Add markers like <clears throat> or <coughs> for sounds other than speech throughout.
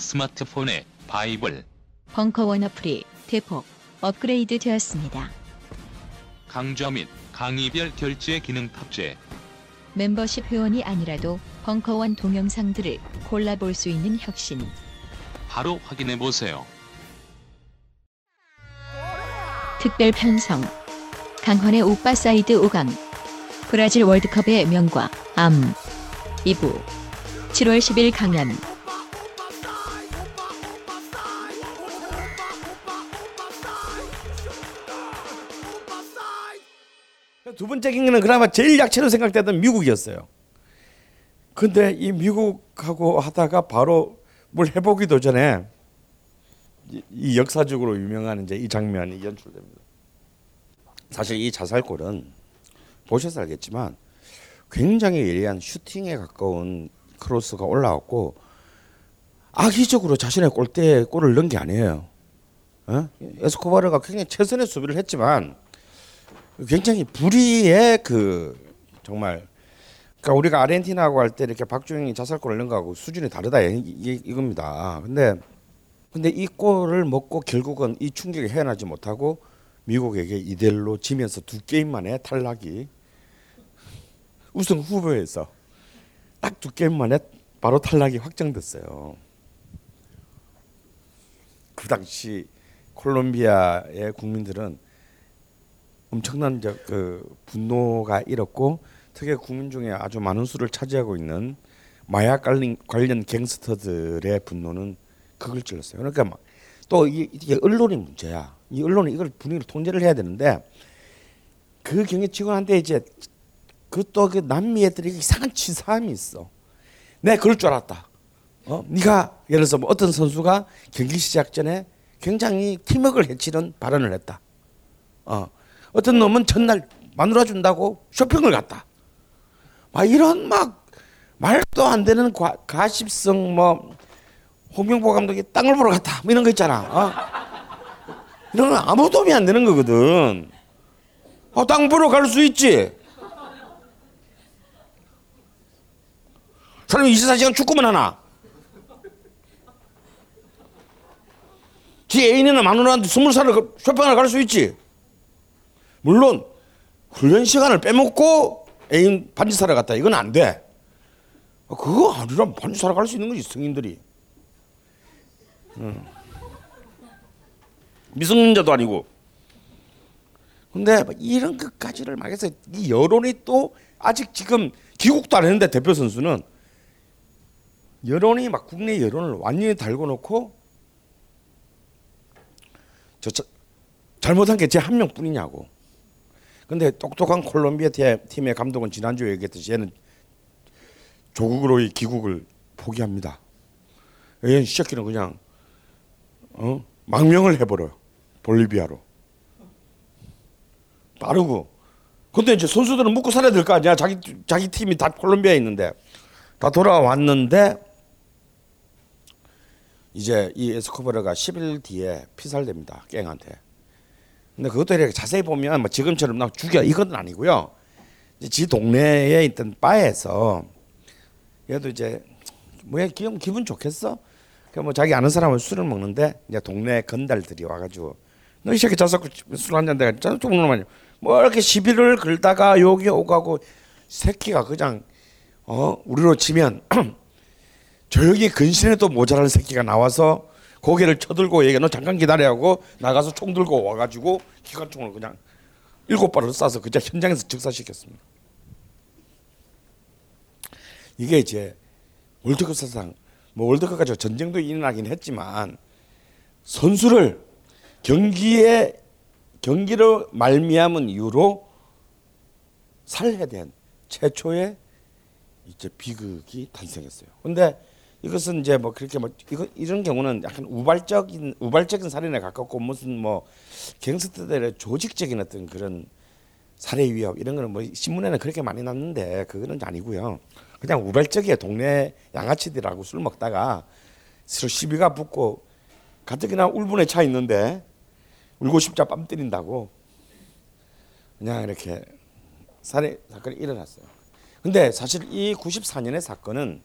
스마트폰의 바이블 벙커원 어플이 대폭 업그레이드 되었습니다. 강좌 및 강의별 결제 기능 탑재 멤버십 회원이 아니라도 벙커원 동영상들을 골라볼 수 있는 혁신. 바로 확인해 보세요. 특별 편성. 강헌의 오빠 사이드 5강. 브라질 월드컵의 명과 암. 2부. 7월 10일 강연. 두 번째 경기는 그나마 제일 약체로 생각되던 미국이었어요. 근데 이 미국하고 하다가 바로 뭘 해보기도 전에 이, 이 역사적으로 유명한 이제 이 장면이 연출됩니다. 사실 이 자살골은 보셔서 알겠지만 굉장히 예리한 슈팅에 가까운 크로스가 올라왔고 악의적으로 자신의 골대에 골을 넣은 게 아니에요. 어? 에스코바르가 굉장히 최선의 수비를 했지만 굉장히 불의의 그 정말 그러니까 우리가 아르헨티나하고 할 때 이렇게 박주영이 자살골을 넣은 거하고 수준이 다르다 이, 이, 이겁니다. 근데 근데 이 골을 먹고 결국은 이 충격에 헤어나지 못하고 미국에게 2대1로 지면서 두 게임 만에 탈락이 우승 후보에서 딱 두 게임 만에 바로 탈락이 확정됐어요. 그 당시 콜롬비아의 국민들은 엄청난 저, 그 분노가 일었고 특히 국민 중에 아주 많은 수를 차지하고 있는 마약 관련, 갱스터들의 분노는 극을 찔렀어요. 그러니까 막 또 이게 언론이 문제야. 이 언론이 이걸 분위기를 통제를 해야 되는데 그 경기 직원한테 이제 그 또 그 남미 애들이 이상한 치사함이 있어. 내가 그럴 줄 알았다. 어, 네가 예를 들어서 뭐 어떤 선수가 경기 시작 전에 굉장히 팀워크를 해치는 발언을 했다. 어, 어떤 놈은 전날 마누라 준다고 쇼핑을 갔다. 막 이런 막 말도 안 되는 과, 가십성 뭐 홍명보 감독이 땅을 보러 갔다 뭐 이런 거 있잖아. 어? 이런 건 아무 도움이 안 되는 거거든. 어, 땅 보러 갈 수 있지. 사람이 24시간 축구만 하나. 지 애인이나 마누라한테 스물 살을 쇼핑을 갈 수 있지. 물론 훈련 시간을 빼먹고 애인 반지 사러 갔다 이건 안 돼. 그거 아니라 반지 사러 갈수 있는 거지 승인들이. 응. 미성년자도 아니고. 근데 이런 것까지를 막 해서 이 여론이 또 아직 지금 귀국도 안 했는데 대표 선수는 여론이 막 국내 여론을 완전히 달고 놓고 저, 저 잘못한 게 제 한 명뿐이냐고. 근데 똑똑한 콜롬비아 팀의 감독은 지난주에 얘기했듯이 얘는 조국으로의 귀국을 포기합니다. 얘는 시작기는 그냥 어? 망명을 해버려요. 볼리비아로. 빠르고. 근데 이제 선수들은 묵고 살아야 될 거 아니야. 자기 자기 팀이 다 콜롬비아에 있는데 다 돌아왔는데 이제 이 에스코바르가 10일 뒤에 피살됩니다. 갱한테. 근데 그것도 이렇게 자세히 보면 뭐 지금처럼 나 죽여 이건 아니고요. 이제 지 동네에 있던 바에서 얘도 이제 뭐야 기분 기분 좋겠어? 그뭐 자기 아는 사람은 술을 먹는데 이제 동네 건달들이 와가지고 너 이 새끼 자석 술 한 잔 내가 좀 먹는 뭐 이렇게 시비를 걸다가 여기 오가고 새끼가 그냥 어 우리로 치면 <clears throat> 조용히 근신에도 모자랄 새끼가 나와서 고개를 쳐들고 얘기 너 잠깐 기다려하고 나가서 총 들고 와가지고 기관총을 그냥 일곱 발을 쏴서 그냥 현장에서 즉사시켰습니다. 이게 이제 월드컵 사상 뭐 월드컵까지 전쟁도 일어나긴 했지만 선수를 경기에 경기를 말미암은 이유로 살해된 최초의 이제 비극이 탄생했어요. 근데 이것은 이제 뭐 그렇게 뭐 이거 이런 경우는 약간 우발적인 우발적인 살인에 가깝고 무슨 뭐 갱스터들의 조직적인 어떤 그런 살해 위협 이런 거는 뭐 신문에는 그렇게 많이 났는데 그거는 아니고요. 그냥 우발적이에요. 동네 양아치들하고 술 먹다가 서로 시비가 붙고 가뜩이나 울분에 차 있는데 울고 싶자 뺨 때린다고 그냥 이렇게 살해 사건이 일어났어요. 근데 사실 이 94년의 사건은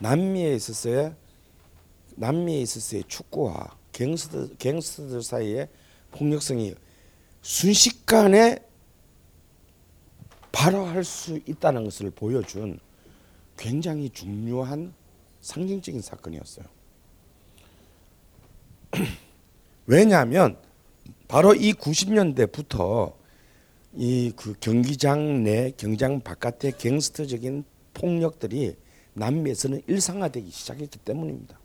남미에 있었어요. 남미에 있었어요. 축구와 갱스터 갱스터들 사이에 폭력성이 순식간에 발화할 수 있다는 것을 보여준 굉장히 중요한 상징적인 사건이었어요. <clears throat> 왜냐하면 바로 이 90년대부터 이 그 경기장 내 경장 바깥의 갱스터적인 폭력들이 남미에서는 일상화되기 시작했기 때문입니다.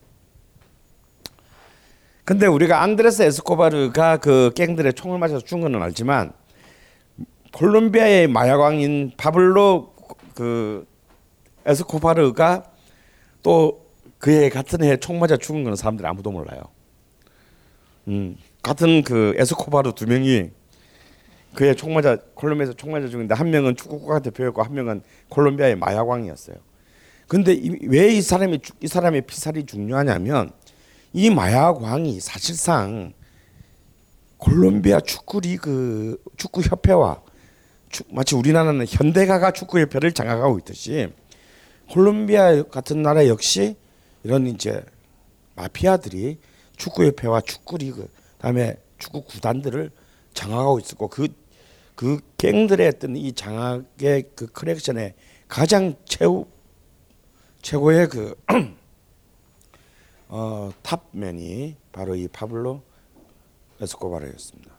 근데 우리가 앙드레스 에스코바르가 그 갱들의 총을 맞아서 죽은 건 알지만 콜롬비아의 마약왕인 파블로 그 에스코바르가 또 그해 같은 해에 총 맞아 죽은 건 사람들이 아무도 몰라요. 음, 같은 그 에스코바르 두 명이 그해 총 맞아 콜롬비아에서 총 맞아 죽는데 한 명은 축구 국가 대표였고 한 명은 콜롬비아의 마약왕이었어요. 근데 왜 이 사람이 이 사람의 피살이 중요하냐면 이 마약 왕이 사실상 콜롬비아 축구 리그 축구 협회와 축, 마치 우리나라는 현대가가 축구 협회를 장악하고 있듯이 콜롬비아 같은 나라 역시 이런 이제 마피아들이 축구 협회와 축구 리그 그다음에 축구 구단들을 장악하고 있었고 그그 갱들의 어떤 이 장악의 그 커넥션의 가장 최후 최고의 그 <clears throat> 어, 탑맨이 바로 이 파블로 에스코바르였습니다.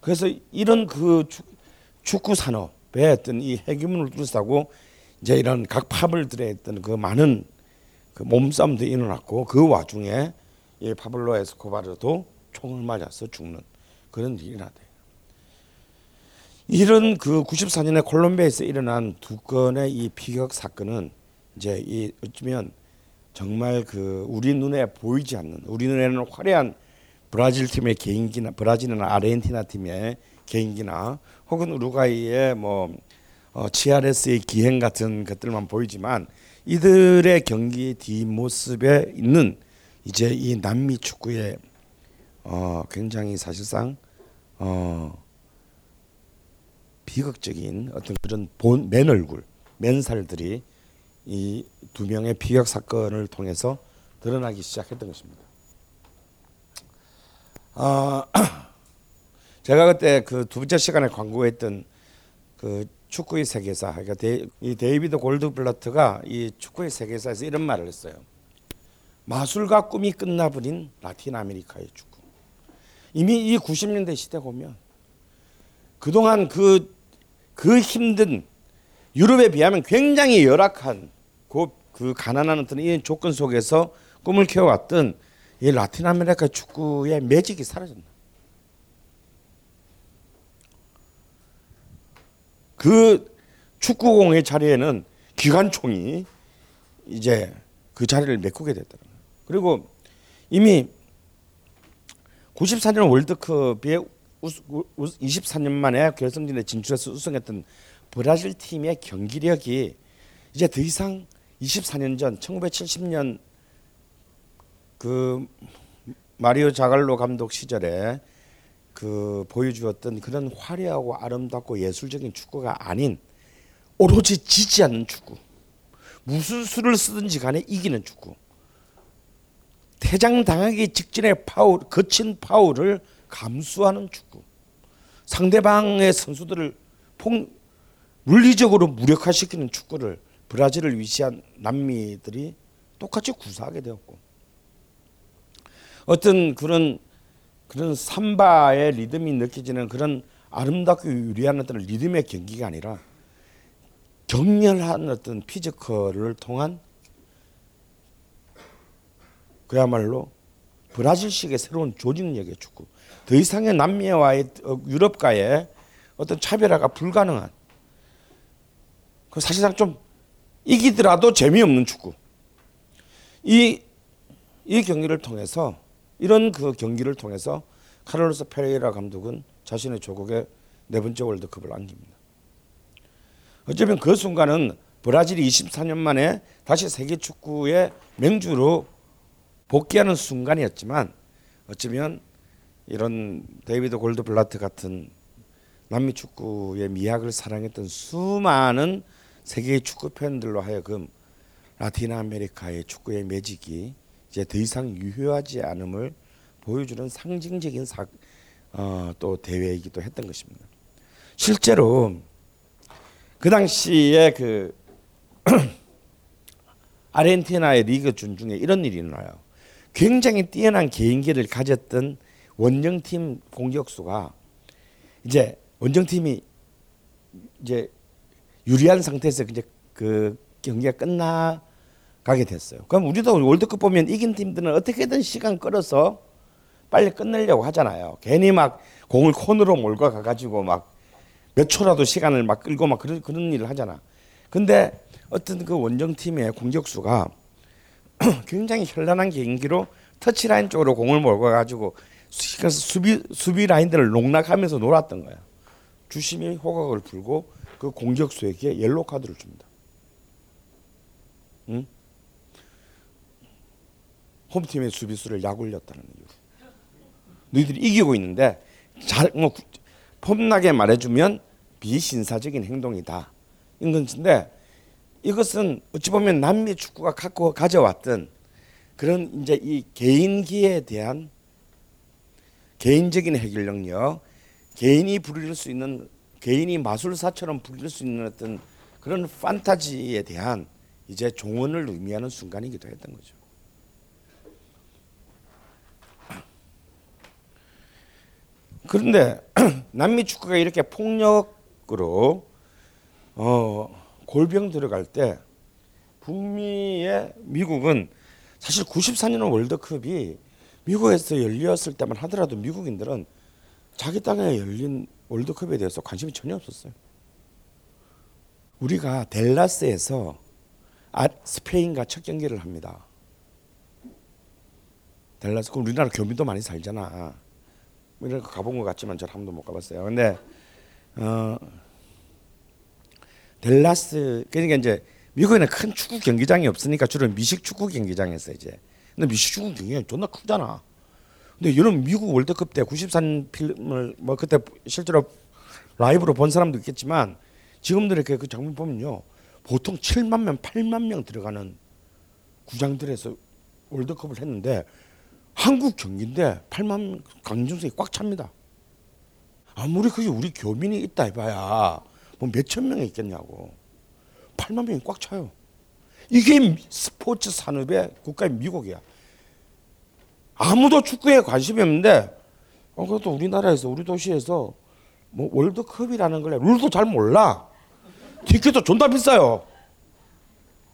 그래서 이런 그 축구 산업의 어떤 이 핵유문을 둘러싸고 이제 이런 각 파벌들의 어떤 그 많은 그 몸싸움도 일어났고 그 와중에 이 파블로 에스코바르도 총을 맞아서 죽는 그런 일이 나대. 이런 그 94년에 콜롬비아에서 일어난 두 건의 이 피격 사건은 이제 이 어쩌면 정말 그 우리 눈에 보이지 않는 우리 눈에는 화려한 브라질 팀의 개인기나 브라질이나 아르헨티나 팀의 개인기나 혹은 우루과이의 뭐 어, 치아레스의 기행 같은 것들만 보이지만 이들의 경기 뒷모습에 있는 이제 이 남미 축구의 어, 굉장히 사실상 어, 비극적인 어떤 그런 본, 맨 얼굴, 맨살들이 이 두 명의 피격 사건을 통해서 드러나기 시작했던 것입니다. 아, <clears throat> 제가 그때 그 두 번째 시간에 광고했던 그 축구의 세계사, 그러니까 데, 이 데이비드 골드블러트가 이 축구의 세계사에서 이런 말을 했어요. 마술과 꿈이 끝나버린 라틴 아메리카의 축구. 이미 이 90년대 시대 보면 그동안 그, 그 힘든 유럽에 비하면 굉장히 열악한 그, 그 가난한 어떤 이 조건 속에서 꿈을 키워왔던 이 라틴 아메리카 축구의 매직이 사라졌나. 그 축구공의 자리에는 기관총이 이제 그 자리를 메꾸게 됐더라고요. 그리고 이미 94년 월드컵에 24년 만에 결승전에 진출해서 우승했던 브라질 팀의 경기력이 이제 더 이상 24년 전 1970년 그 마리오 자갈로 감독 시절에 그 보여주었던 그런 화려하고 아름답고 예술적인 축구가 아닌 오로지 지지 않는 축구. 무슨 수를 쓰든지 간에 이기는 축구. 퇴장 당하기 직전에 파울, 거친 파울을 감수하는 축구. 상대방의 선수들을 폭, 물리적으로 무력화시키는 축구를 브라질을 위시한 남미들이 똑같이 구사하게 되었고 어떤 그런 그런 삼바의 리듬이 느껴지는 그런 아름답고 유려한 어떤 리듬의 경기가 아니라 격렬한 어떤 physical을 통한 그야말로 브라질식의 새로운 조직력의 축구. 더 이상의 남미와의 어, 유럽과의 어떤 차별화가 불가능한. 그 사실상 좀 이기더라도 재미없는 축구. 이, 이 경기를 통해서 이런 그 경기를 통해서 카를로스 페레이라 감독은 자신의 조국에 네 번째 월드컵을 안깁니다. 어쩌면 그 순간은 브라질이 24년 만에 다시 세계 축구의 맹주로 복귀하는 순간이었지만 어쩌면 이런 데이비드 골드블라트 같은 남미 축구의 미학을 사랑했던 수많은 세계 축구 팬들로 하여금 라틴 아메리카의 축구의 매직이 이제 더 이상 유효하지 않음을 보여주는 상징적인 사, 어, 또 대회이기도 했던 것입니다. 실제로 그 당시에 그 <clears throat> 아르헨티나의 리그 준 중에 이런 일이 일어나요. 굉장히 뛰어난 개인기를 가졌던 원정팀 공격수가 이제 원정팀이 이제 유리한 상태에서 이제 그 경기가 끝나가게 됐어요. 그럼 우리도 월드컵 보면 이긴 팀들은 어떻게든 시간 끌어서 빨리 끝내려고 하잖아요. 괜히 막 공을 콘으로 몰고 가가지고 막 몇 초라도 시간을 막 끌고 막 그런 그런 일을 하잖아. 근데 어떤 그 원정 팀의 공격수가 <clears throat> 굉장히 현란한 개인기로 터치라인 쪽으로 공을 몰고 가지고 수비 수비 라인들을 농락하면서 놀았던 거야. 주심이 호각을 불고 그 공격수에게 옐로 카드를 줍니다. 응? 홈팀의 수비수를 약올렸다는 이유. 너희들이 이기고 있는데 잘뭐 폼나게 말해주면 비신사적인 행동이다. 이런 건데 이것은 어찌 보면 남미 축구가 갖고 가져왔던 그런 이제 이 개인기에 대한 개인적인 해결 능력, 개인이 부릴 수 있는 개인이 마술사처럼 부릴 수 있는 어떤 그런 판타지에 대한 이제 종언을 의미하는 순간이기도 했던 거죠. 그런데 <clears throat> 남미 축구가 이렇게 폭력으로 어, 골병 들어갈 때 북미의 미국은 사실 94년 월드컵이 미국에서 열렸을 때만 하더라도 미국인들은 자기 땅에 열린 월드컵에 대해서 관심이 전혀 없었어요. 우리가 델라스에서 아, 스페인과 첫 경기를 합니다. 델라스 그 우리나라 교민도 많이 살잖아. 뭐 이런 거 가본 것 같지만 저한 번도 못 가봤어요. 근데 어, 델라스 그러니까 이제 미국에는 큰 축구 경기장이 없으니까 주로 미식 축구 경기장에서 이제 근데 미식 축구 경기장이 존나 크잖아. 근데 이런 미국 월드컵 때 93년 필름을 뭐 그때 실제로 라이브로 본 사람도 있겠지만 지금들 이렇게 그 장면 보면요 보통 7만 명, 8만 명 들어가는 구장들에서 월드컵을 했는데 한국 경기인데 8만 강정석이 꽉 찹니다. 아무리 그게 우리 교민이 있다 해봐야 뭐 몇천 명이 있겠냐고. 8만 명이 꽉 차요. 이게 스포츠 산업의 국가인 미국이야. 아무도 축구에 관심이 없는데 어, 그래도 우리나라에서 우리 도시에서 뭐 월드컵이라는 걸 룰도 잘 몰라. 티켓도 존나 비싸요.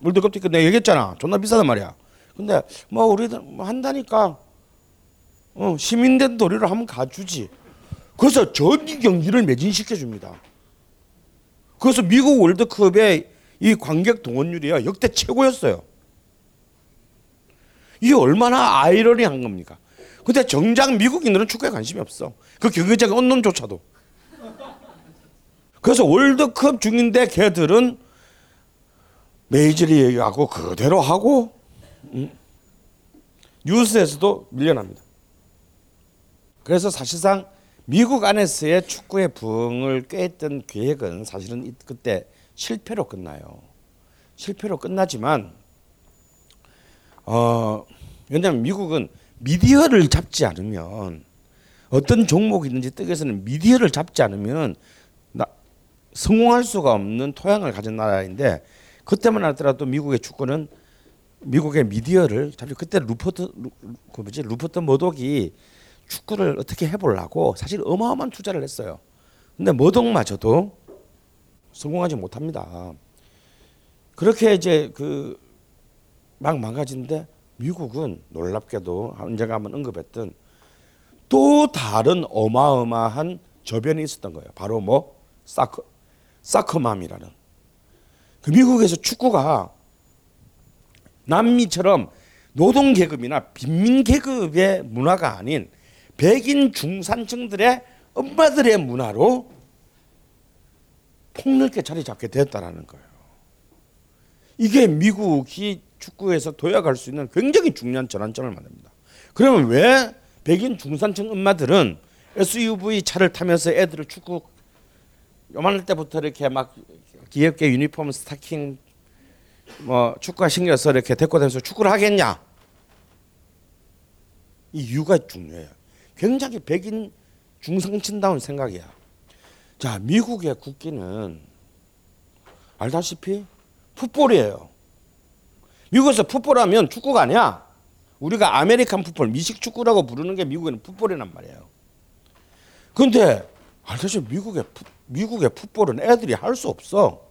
월드컵 티켓 내가 얘기했잖아. 존나 비싸단 말이야. 근데 뭐 우리들 뭐 한다니까 어, 시민된 도리를 한번 가주지. 그래서 전기 경기를 매진시켜 줍니다. 그래서 미국 월드컵의 이 관객 동원율이야 역대 최고였어요. 이게 얼마나 아이러니한 겁니까? 근데 정작 미국인들은 축구에 관심이 없어. 그 경기장 언론조차도. 그래서 월드컵 중인데 걔들은 메이저리그하고 그대로 하고 음, 뉴스에서도 밀려납니다. 그래서 사실상 미국 안에서의 축구의 부흥을 꾀했던 계획은 사실은 그때 실패로 끝나요. 실패로 끝나지만 어 왜냐하면 미국은 미디어를 잡지 않으면 어떤 종목이 있는지 뜨개서는 미디어를 잡지 않으면 나, 성공할 수가 없는 토양을 가진 나라인데 그때만 하더라도 미국의 축구는 미국의 미디어를 잡지 그때 루퍼트 루, 그 뭐지 루퍼트 머독이 축구를 어떻게 해보려고 사실 어마어마한 투자를 했어요. 근데 머독마저도 성공하지 못합니다. 그렇게 이제 그 막 망가진데 미국은 놀랍게도 언제가 한번 언급했던 또 다른 어마어마한 저변이 있었던 거예요. 바로 뭐 soccer soccer mom이라는 그 미국에서 축구가 남미처럼 노동 계급이나 빈민 계급의 문화가 아닌 백인 중산층들의 엄마들의 문화로 폭넓게 자리 잡게 되었다라는 거예요. 이게 미국이 축구에서 도약할 수 있는 굉장히 중요한 전환점을 만듭니다. 그러면 왜 백인 중산층 엄마들은 SUV 차를 타면서 애들을 축구 요만할 때부터 이렇게 막 귀엽게 유니폼 스타킹 뭐 축구화 신겨서 이렇게 데리고 다니면서 축구를 하겠냐? 이 이유가 중요해요. 굉장히 백인 중상층다운 생각이야. 자, 미국의 국기는 알다시피 풋볼이에요. 미국에서 풋볼하면 축구가 아니야. 우리가 American football, 미식 축구라고 부르는 게 미국에는 풋볼이란 말이에요. 근데 알다시피 미국의 풋, 미국의 풋볼은 애들이 할 수 없어.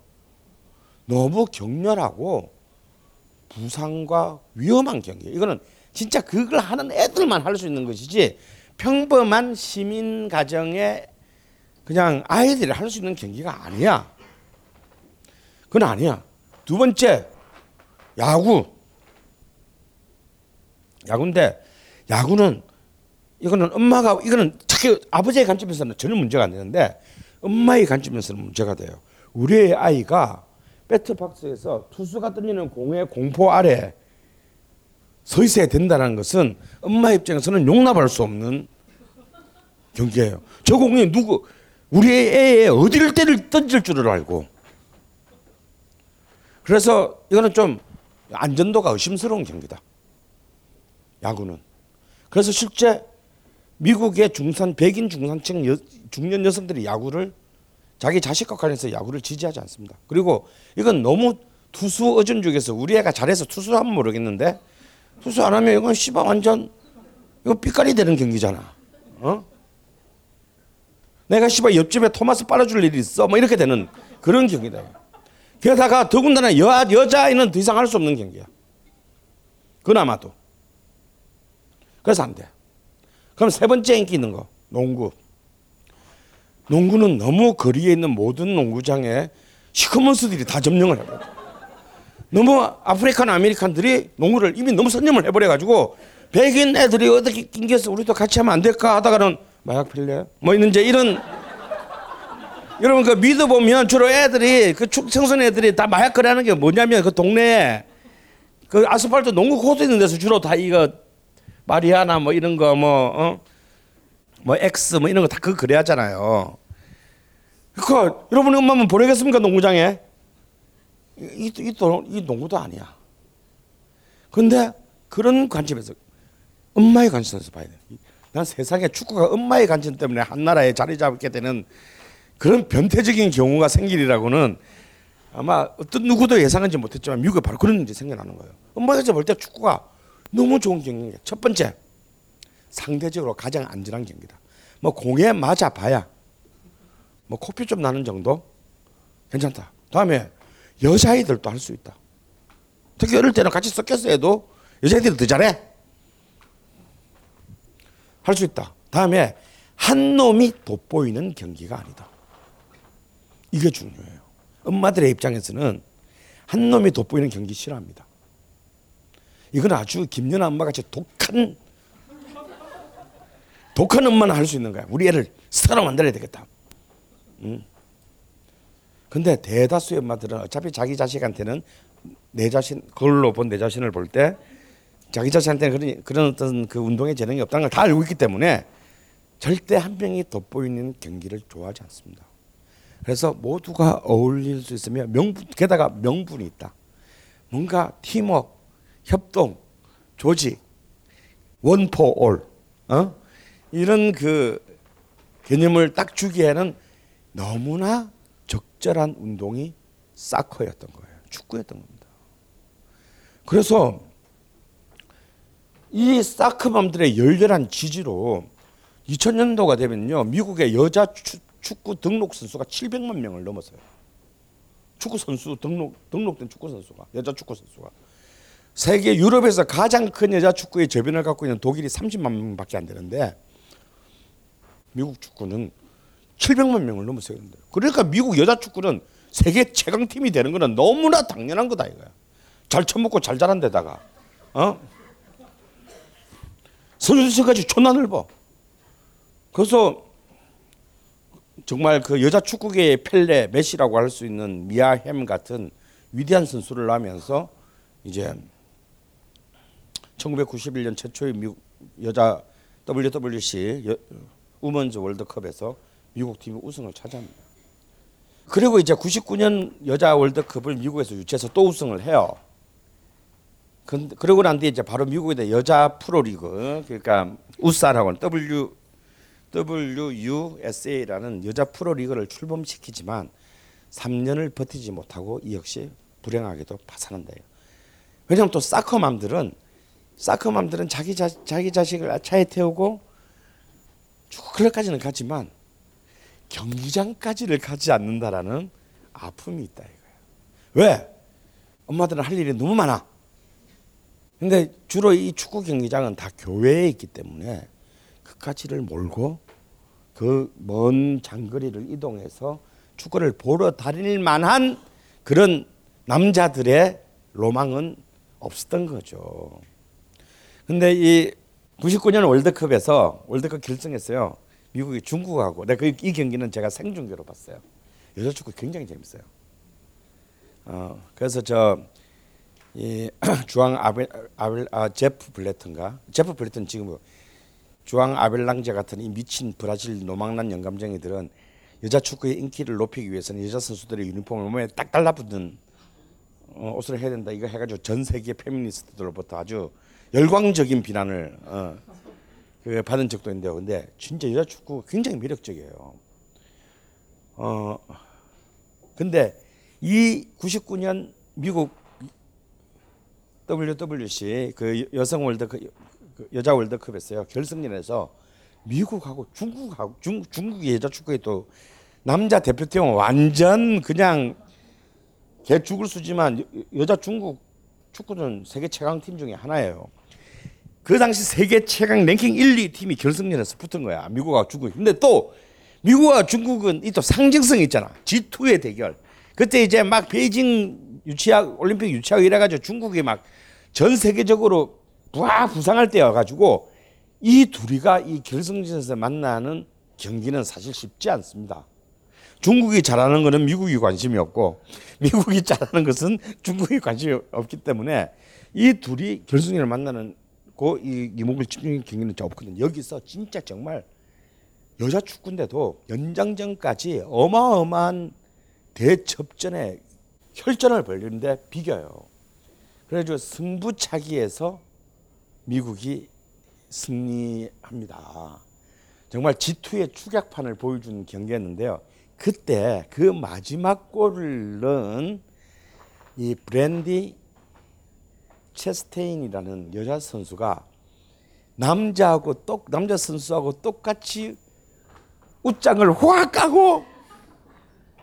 너무 격렬하고 부상과 위험한 경기. 이거는 진짜 그걸 하는 애들만 할 수 있는 것이지 평범한 시민 가정의 그냥 아이들이 할 수 있는 경기가 아니야. 그건 아니야. 두 번째 야구. 야구인데 야구는 이거는 엄마가 이거는 특히 아버지의 관점에서는 전혀 문제가 안 되는데 엄마의 관점에서는 문제가 돼요. 우리의 아이가 배트박스에서 투수가 던지는 공의 공포 아래 서 있어야 된다는 것은 엄마 입장에서는 용납할 수 없는 경기예요. 저 공이 누구 우리 애의 어디를 때를 던질 줄을 알고 그래서 이거는 좀 안전도가 의심스러운 경기다. 야구는. 그래서 실제 미국의 중산 백인 중산층 여, 중년 여성들이 야구를 자기 자식과 관련해서 야구를 지지하지 않습니다. 그리고 이건 너무 투수 어준죽에서 우리 애가 잘해서 투수하면 모르겠는데 투수 안 하면 이건 씨발 완전 이거 삐까리 되는 경기잖아. 어? 내가 씨발 옆집에 토마스 빨아줄 일이 있어. 뭐 이렇게 되는 그런 경기다. 게다가 더군다나 여, 여자아이는 더 이상 할 수 없는 경기야. 그나마도. 그래서 안 돼. 그럼 세 번째 인기 있는 거 농구. 농구는 너무 거리에 있는 모든 농구장에 시커먼스들이 다 점령을 해버려. 너무 African American들이 농구를 이미 너무 선점을 해버려 가지고 백인 애들이 어떻게 낑겨서 우리도 같이 하면 안 될까 하다가는 마약 필래? 뭐 있는 이제 이런 여러분 그 미드 보면 주로 애들이 그 청소년 애들이 다 마약 거래하는 게 뭐냐면 그 동네에 그 아스팔트 농구 코트 있는 데서 주로 다 이거 마리아나 뭐 이런 거뭐 어? 뭐뭐 이런 거 다 그 거래하잖아요. 그 여러분 엄마는 보내겠습니까 농구장에? 이, 이, 이, 이 농구도 아니야. 근데 그런 관점에서 엄마의 관점에서 봐야 돼. 난 세상에 축구가 엄마의 관점 때문에 한 나라에 자리 잡게 되는 그런 변태적인 경우가 생기리라고는 아마 어떤 누구도 예상하지 못했지만 미국에 바로 그런 일이 생겨나는 거예요. 엄마가 볼때 축구가 너무 좋은 경기야. 첫 번째, 상대적으로 가장 안전한 경기다. 뭐 공에 맞아 봐야 뭐 코피 좀 나는 정도 괜찮다. 다음에 여자아이들도 할 수 있다. 특히 어릴 때는 같이 섞였어 해도 여자애들이 더 잘해. 할 수 있다. 다음에 한 놈이 돋보이는 경기가 아니다. 이게 중요해요. 엄마들의 입장에서는 한 놈이 돋보이는 경기 싫어합니다. 이건 아주 김연아 엄마 같이 독한 독한 엄마는 할 수 있는 거야. 우리 애를 스타로 만들어야 되겠다. 음. 근데 대다수의 엄마들은 어차피 자기 자식한테는 내 자신 그걸로 본 내 자신을 볼 때 자기 자신한테는 그런 그런 어떤 그 운동의 재능이 없다는 걸 다 알고 있기 때문에 절대 한 명이 돋보이는 경기를 좋아하지 않습니다. 그래서 모두가 어울릴 수 있으며 명분 게다가 명분이 있다. 뭔가 팀워크, 협동, 조직, 원포올 어? 이런 그 개념을 딱 주기에는 너무나 적절한 운동이 사커였던 거예요. 축구였던 겁니다. 그래서 이 사커맘들의 열렬한 지지로 2000년도가 되면요. 미국의 여자 축구 등록 선수가 700만 명을 넘었어요. 축구 선수 등록 등록된 축구 선수가 여자 축구 선수가 세계 유럽에서 가장 큰 여자 축구의 저변을 갖고 있는 독일이 30만 명밖에 안 되는데 미국 축구는 700만 명을 넘었어요. 그러니까 미국 여자 축구는 세계 최강 팀이 되는 거는 너무나 당연한 거다 이거야. 잘 처먹고 잘 자란 데다가 어 선수들까지 존나 넓어. 그래서 정말 그 여자 축구계의 펠레, 메시라고 할 수 있는 미아 햄 같은 위대한 선수를 낳으면서 이제 1991년 최초의 미국 여자 WWC 여, 우먼즈 월드컵에서 미국 팀이 우승을 차지합니다. 그리고 이제 99년 여자 월드컵을 미국에서 유치해서 또 우승을 해요. 근 그러고 난 뒤에 이제 바로 미국의 여자 프로리그 그러니까 우사라고 하는 W WUSA라는 여자 프로리그를 출범시키지만 3년을 버티지 못하고 이 역시 불행하게도 파산한다요. 왜냐하면 또 사커맘들은 사커맘들은 자기 자, 자기 자식을 차에 태우고 클럽까지는 가지만 경기장까지를 가지 않는다라는 아픔이 있다 이거예요. 왜? 엄마들은 할 일이 너무 많아. 근데 주로 이 축구 경기장은 다 교회에 있기 때문에 그까지를 몰고 그 먼 장거리를 이동해서 축구를 보러 다닐 만한 그런 남자들의 로망은 없었던 거죠. 근데 이 99년 월드컵에서 월드컵 결승했어요. 미국이 중국하고 내가 그, 이 경기는 제가 생중계로 봤어요. 여자 축구 굉장히 재밌어요. 어, 그래서 저 이 <clears throat> 주앙 아벨 아벨 아 제프 블레튼가 제프 블레튼 지금 주앙 아벨랑제 같은 이 미친 브라질 노망난 영감쟁이들은 여자 축구의 인기를 높이기 위해서는 여자 선수들의 유니폼을 몸에 딱 달라붙는 어, 옷을 해야 된다. 이거 해가지고 전 세계 페미니스트들로부터 아주 열광적인 비난을 어, 그 받은 적도 있는데요. 근데 진짜 여자 축구 굉장히 매력적이에요. 어 근데 이 99년 미국 WWC 그 여성 월드컵 그 여자 월드컵에서요 결승전에서 미국하고 중국하고 중 중국의 여자 축구에 또 남자 대표팀은 완전 그냥 개 죽을 수지만 여, 자 중국 축구는 세계 최강 팀 중에 하나예요. 그 당시 세계 최강 랭킹 1, 2 팀이 결승전에서 붙은 거야. 미국하고 중국. 근데 또 미국과 중국은 이 또 상징성이 있잖아. G2의 대결. 그때 이제 막 베이징 유치학 올림픽 유치하고 이래 가지고 중국이 막 전 세계적으로 부하 부상할 때여가지고 이 둘이가 이 결승전에서 만나는 경기는 사실 쉽지 않습니다. 중국이 잘하는 것은 미국이 관심이 없고 미국이 잘하는 것은 중국이 관심이 없기 때문에 이 둘이 결승전을 만나는 고이 이목을 집중적인 경기는 없거든요. 여기서 진짜 정말 여자 축구인데도 연장전까지 어마어마한 대접전에 혈전을 벌리는데 비겨요. 그래가지고 승부차기에서 미국이 승리합니다. 정말 G2의 축약판을 보여준 경기였는데요. 그때 그 마지막 골을 넣은 이 브랜디 체스테인이라는 여자 선수가 남자하고 똑 남자 선수하고 똑같이 웃장을 확 까고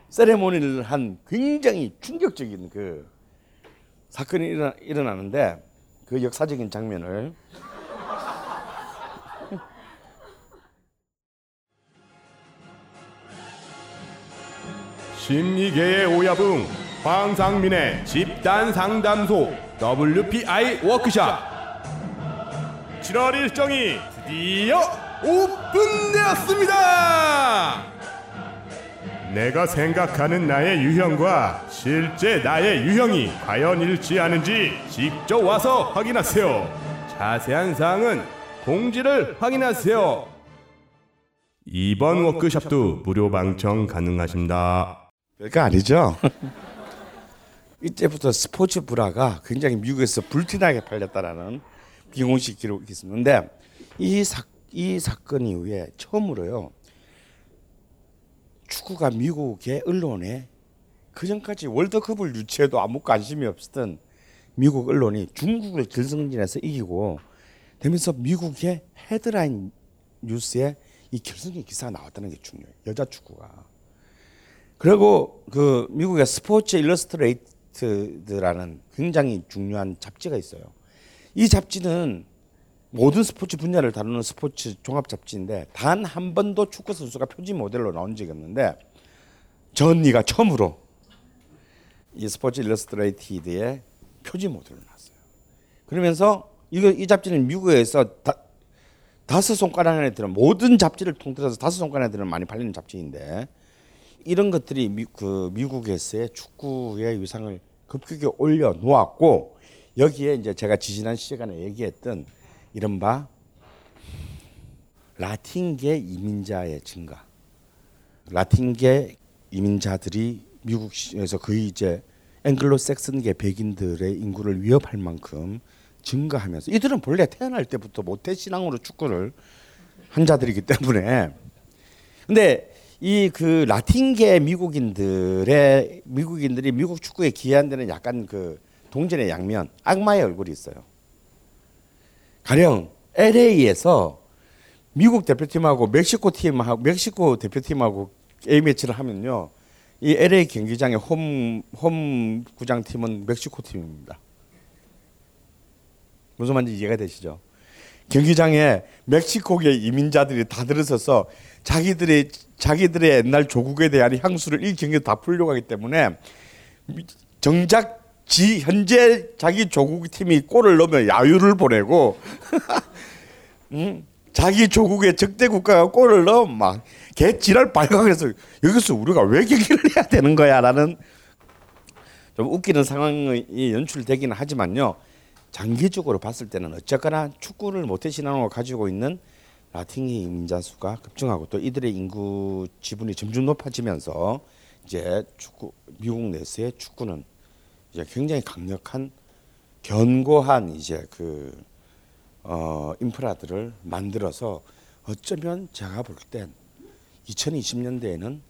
세레모니를 한 굉장히 충격적인 그 사건이 일어나, 일어나는데 그 역사적인 장면을 심리계의 오야붕 황상민의 집단 상담소 WPI 워크샵 7월 일정이 드디어 오픈되었습니다. 내가 생각하는 나의 유형과 실제 나의 유형이 과연 일치하는지 직접 와서 확인하세요. 자세한 사항은 공지를 확인하세요. 이번 워크샵도 무료 방청 가능하십니다. 별거 아니죠. <laughs> 이때부터 스포츠 브라가 굉장히 미국에서 불티나게 팔렸다라는 비공식 기록이 있었는데 이, 사, 이 사건 이후에 처음으로요 축구가 미국의 언론에 그 전까지 월드컵을 유치해도 아무 관심이 없었던 미국 언론이 중국을 결승전에서 이기고 되면서 미국의 헤드라인 뉴스에 이 결승전 기사가 나왔다는 게 중요해요. 여자 축구가. 그리고 그 미국의 스포츠 일러스트레이트드라는 굉장히 중요한 잡지가 있어요. 이 잡지는 모든 스포츠 분야를 다루는 스포츠 종합 잡지인데 단 한 번도 축구 선수가 표지 모델로 나온 적이 없는데 전니가 처음으로 이 스포츠 일러스트레이티드의 표지 모델로 나왔어요. 그러면서 이거 이 잡지는 미국에서 다 다섯 손가락 안에 들은 모든 잡지를 통틀어서 다섯 손가락 안에 들은 많이 팔리는 잡지인데 이런 것들이 미, 그 미국에서의 축구의 위상을 급격히 올려 놓았고 여기에 이제 제가 지지난 시간에 얘기했던 이른바 라틴계 이민자의 증가, 라틴계 이민자들이 미국에서 거의 이제 앵글로색슨계 백인들의 인구를 위협할 만큼 증가하면서 이들은 본래 태어날 때부터 모태 신앙으로 축구를 한 자들이기 때문에 근데 이 그 라틴계 미국인들의 미국인들이 미국 축구에 기여한 데는 약간 그 동전의 양면 악마의 얼굴이 있어요. 가령 LA에서 미국 대표팀하고 멕시코 팀하고 멕시코 대표팀하고 A 매치를 하면요. 이 LA 경기장의 홈, 홈 구장 팀은 멕시코 팀입니다. 무슨 말인지 이해가 되시죠? 경기장에 멕시코계 이민자들이 다 들어서서 자기들의 자기들의 옛날 조국에 대한 향수를 이 경기에 다 풀려고 하기 때문에 정작 지 현재 자기 조국 팀이 골을 넣으면 야유를 보내고 <laughs> 음, 자기 조국의 적대 국가가 골을 넣으면 막 개 지랄 발각해서 여기서 우리가 왜 경기를 해야 되는 거야라는 좀 웃기는 상황이 연출되기는 하지만요. 장기적으로 봤을 때는 어쨌거나 축구를 모태 신앙으로 가지고 있는 라틴계 이민자 수가 급증하고 또 이들의 인구 지분이 점점 높아지면서 이제 축구 미국 내에서의 축구는 이제 굉장히 강력한 견고한 이제 그 어, 인프라들을 만들어서 어쩌면 제가 볼 땐 2020년대에는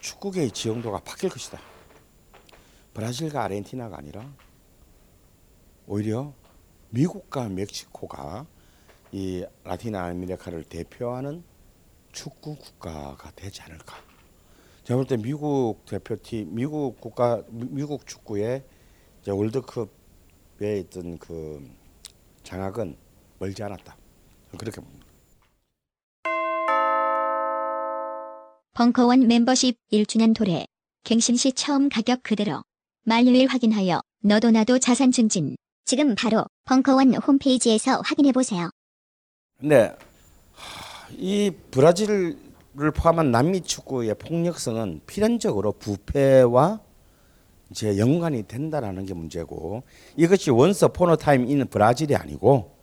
축구계의 지형도가 바뀔 것이다. 브라질과 아르헨티나가 아니라 오히려 미국과 멕시코가 이 라틴 아메리카를 대표하는 축구 국가가 되지 않을까. 제가 볼 때 미국 대표팀, 미국 국가, 미국 축구의 이제 월드컵에 있던 그 장악은 멀지 않았다. 그렇게 봅니다. 벙커원 멤버십 1주년 도래. 갱신 시 처음 가격 그대로. 만료일 확인하여 너도 나도 자산 증진. 지금 바로 벙커원 홈페이지에서 확인해 보세요. 근데 이 브라질 을 포함한 남미 축구의 폭력성은 필연적으로 부패와 이제 연관이 된다라는 게 문제고 이것이 once upon a time in Brazil이 아니고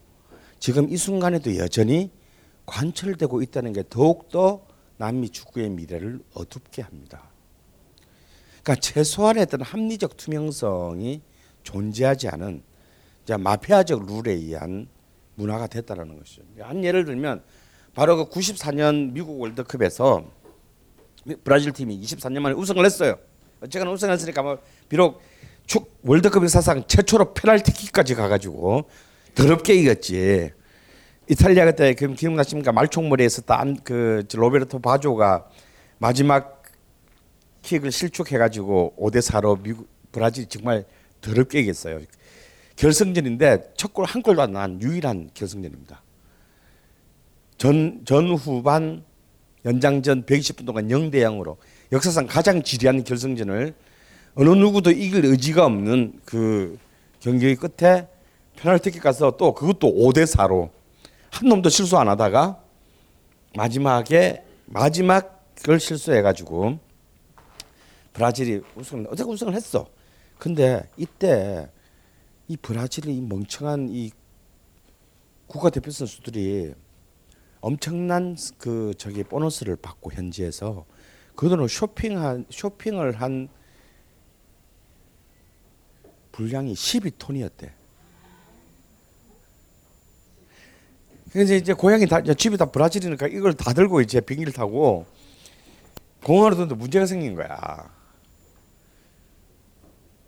지금 이 순간에도 여전히 관철되고 있다는 게 더욱더 남미 축구의 미래를 어둡게 합니다. 그러니까 최소한의 어떤 합리적 투명성이 존재하지 않은 마피아적 룰에 의한 문화가 됐다라는 것이죠. 한 예를 들면 바로 그 94년 미국 월드컵에서 브라질 팀이 24년 만에 우승을 했어요. 어쨌거나 우승했으니까 뭐 비록 축 월드컵 역사상 최초로 페널티킥까지 가가지고 더럽게 이겼지. 이탈리아 그때 그 기억나십니까? 말총머리에 있었던 그 로베르토 바조가 마지막 킥을 실축해가지고 5대 4로 미국 브라질이 정말 더럽게 이겼어요. 결승전인데 첫 골 한 골도 안 난 유일한 결승전입니다. 전 전후반 연장전 120분 동안 0대 0으로 역사상 가장 지리한 결승전을 어느 누구도 이길 의지가 없는 그 경기 끝에 페널티킥 가서 또 그것도 5대 4로 한 놈도 실수 안 하다가 마지막에 마지막을 실수해 가지고 브라질이 우승 어떻게 우승을 했어. 근데 이때 이 브라질의 이 멍청한 이 국가대표 선수들이 엄청난 그 저기 보너스를 받고 현지에서 그들은 쇼핑한 쇼핑을 한 분량이 12톤이었대. 그래서 이제 고향이 다 집이 다 브라질이니까 이걸 다 들고 이제 비행기를 타고 공항으로 드는데 문제가 생긴 거야.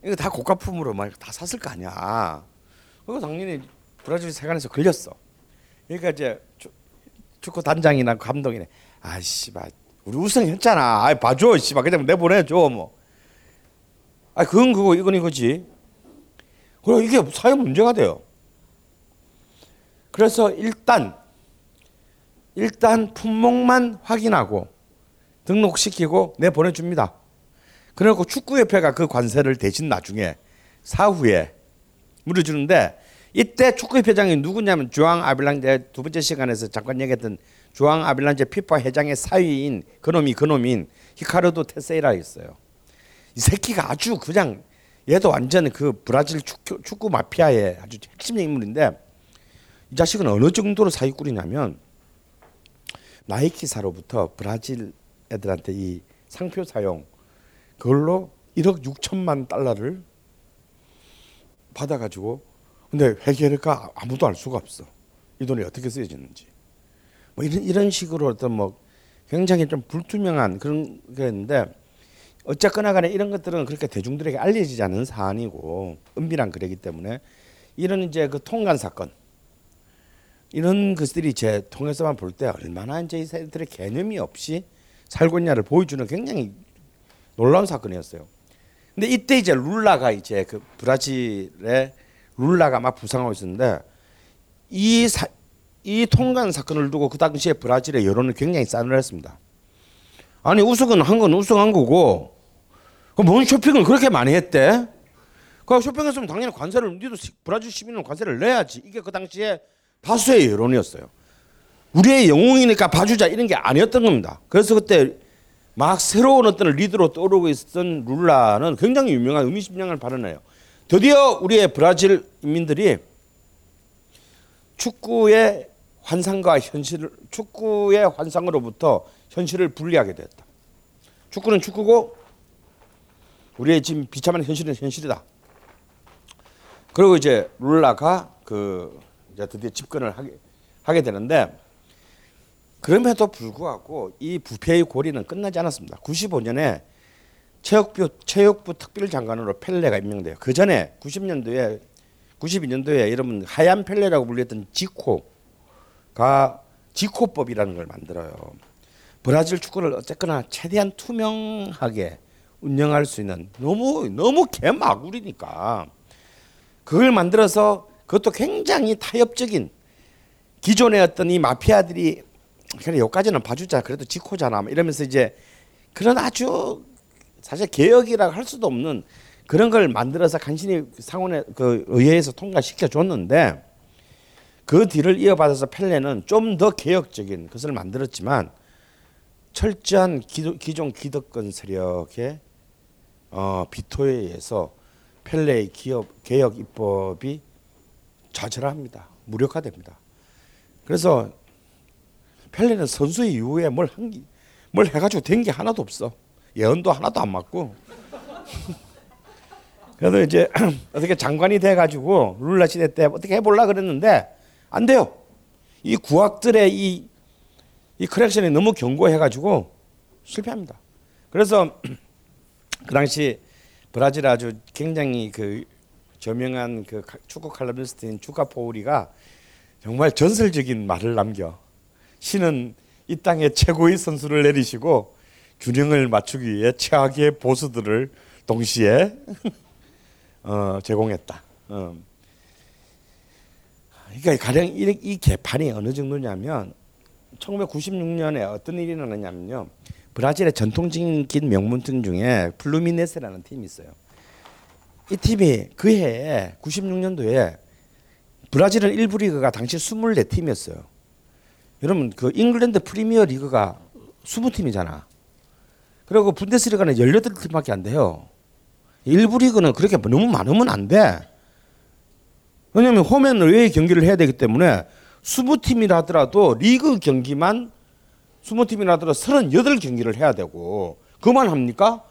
이거 다 고가품으로 막 다 샀을 거 아니야. 그거 당연히 브라질 세관에서 걸렸어. 그러니까 이제 축구 단장이나 감독이네. 아씨, 발 우리 우승했잖아. 아, 봐줘, 씨발 그냥 내보내줘 뭐. 아, 그건 그거 이건 이거지. 그럼 이게 사회 문제가 돼요. 그래서 일단 일단 품목만 확인하고 등록시키고 내 보내줍니다. 그리고 축구협회가 그 관세를 대신 나중에 사후에 물어주는데 이때 축구협회장이 누구냐면 주앙 아빌란제 두 번째 시간에서 잠깐 얘기했던 주앙 아빌란제 피파 회장의 사위인 그놈이 그놈인 히카르도 테세이라 있어요. 이 새끼가 아주 그냥 얘도 완전 그 브라질 축구, 축구 마피아의 아주 핵심 인물인데 이 자식은 어느 정도로 사기꾼이냐면 나이키사로부터 브라질 애들한테 이 상표 사용 그걸로 1억 6천만 달러를 받아가지고 근데 회계가 아무도 알 수가 없어. 이 돈이 어떻게 쓰여지는지. 뭐 이런 이런 식으로 어떤 뭐 굉장히 좀 불투명한 그런 게있는데 어쨌거나 간에 이런 것들은 그렇게 대중들에게 알려지지 않은 사안이고 은밀한 거래기 때문에 이런 이제 그 통관 사건. 이런 것들이 제 통해서만 볼 때 얼마나 이제 이 사람들의 개념이 없이 살고 있냐를 보여주는 굉장히 놀라운 사건이었어요. 근데 이때 이제 룰라가 이제 그 브라질의 룰라가 막 부상하고 있었는데 이, 사, 이 통관 사건을 두고 그 당시에 브라질의 여론은 굉장히 싸늘했습니다. 아니 우승은 한 건 우승한 거고 뭔 쇼핑을 그렇게 많이 했대? 그 쇼핑했으면 당연히 관세를 니도 브라질 시민은 관세를 내야지. 이게 그 당시에 다수의 여론이었어요. 우리의 영웅이니까 봐주자 이런 게 아니었던 겁니다. 그래서 그때 막 새로운 어떤 리더로 떠오르고 있었던 룰라는 굉장히 유명한 의미심장을 발언해요. 드디어 우리의 브라질 인민들이 축구의 환상과 현실, 축구의 환상으로부터 현실을 분리하게 되었다. 축구는 축구고 우리의 지금 비참한 현실은 현실이다. 그리고 이제 룰라가 그 이제 드디어 집권을 하게 하게 되는데 그럼에도 불구하고 이 부패의 고리는 끝나지 않았습니다. 95년에 체육부 체육부 특별장관으로 펠레가 임명돼요. 그 전에 90년도에 92년도에 여러분 하얀 펠레라고 불렸던 지코가 지코법이라는 걸 만들어요. 브라질 축구를 어쨌거나 최대한 투명하게 운영할 수 있는 너무 너무 개마구리니까 그걸 만들어서 그것도 굉장히 타협적인 기존의 어떤 이 마피아들이 그래 여기까지는 봐주자 그래도 지코잖아 이러면서 이제 그런 아주 사실 개혁이라고 할 수도 없는 그런 걸 만들어서 간신히 상원의 그 의회에서 통과시켜 줬는데 그 뒤를 이어받아서 펠레는 좀 더 개혁적인 것을 만들었지만 철저한 기도, 기존 기득권 세력의 어, 비토에 의해서 펠레의 기업 개혁 입법이 좌절합니다. 무력화됩니다. 그래서 펠레는 선수 이후에 뭘 한뭘 해가지고 된 게 하나도 없어. 예언도 하나도 안 맞고. 그래서 이제 <clears throat> 어떻게 장관이 돼가지고 룰라 시대 때 어떻게 해볼라 그랬는데 안 돼요. 이 구악들의 이, 이 커렉션이 너무 견고해가지고 실패합니다. 그래서 <clears throat> 그 당시 브라질 아주 굉장히 그 저명한 그 축구 칼럼니스트인 주카 포우리가 정말 전설적인 말을 남겨. 신은 이 땅에 최고의 선수를 내리시고 균형을 맞추기 위해 최악의 보수들을 동시에 어, 제공했다. 어. 그러니까 가령 이, 이 개판이 어느 정도냐면 1996년에 어떤 일이 일어났냐면요. 브라질의 전통적인 명문팀 중에 플루미네스라는 팀이 있어요. 이 팀이 그 해에 96년도에 브라질은 1부 리그가 당시 24팀이었어요. 여러분 그 잉글랜드 프리미어 리그가 20팀이잖아. 그리고 분데스리가는 18팀밖에 안 돼요. 1부 리그는 그렇게 너무 많으면 안 돼. 왜냐면 home and away 경기를 해야 되기 때문에 20팀이라 하더라도 리그 경기만 20팀이라 하더라도 38경기를 해야 되고 그만 합니까?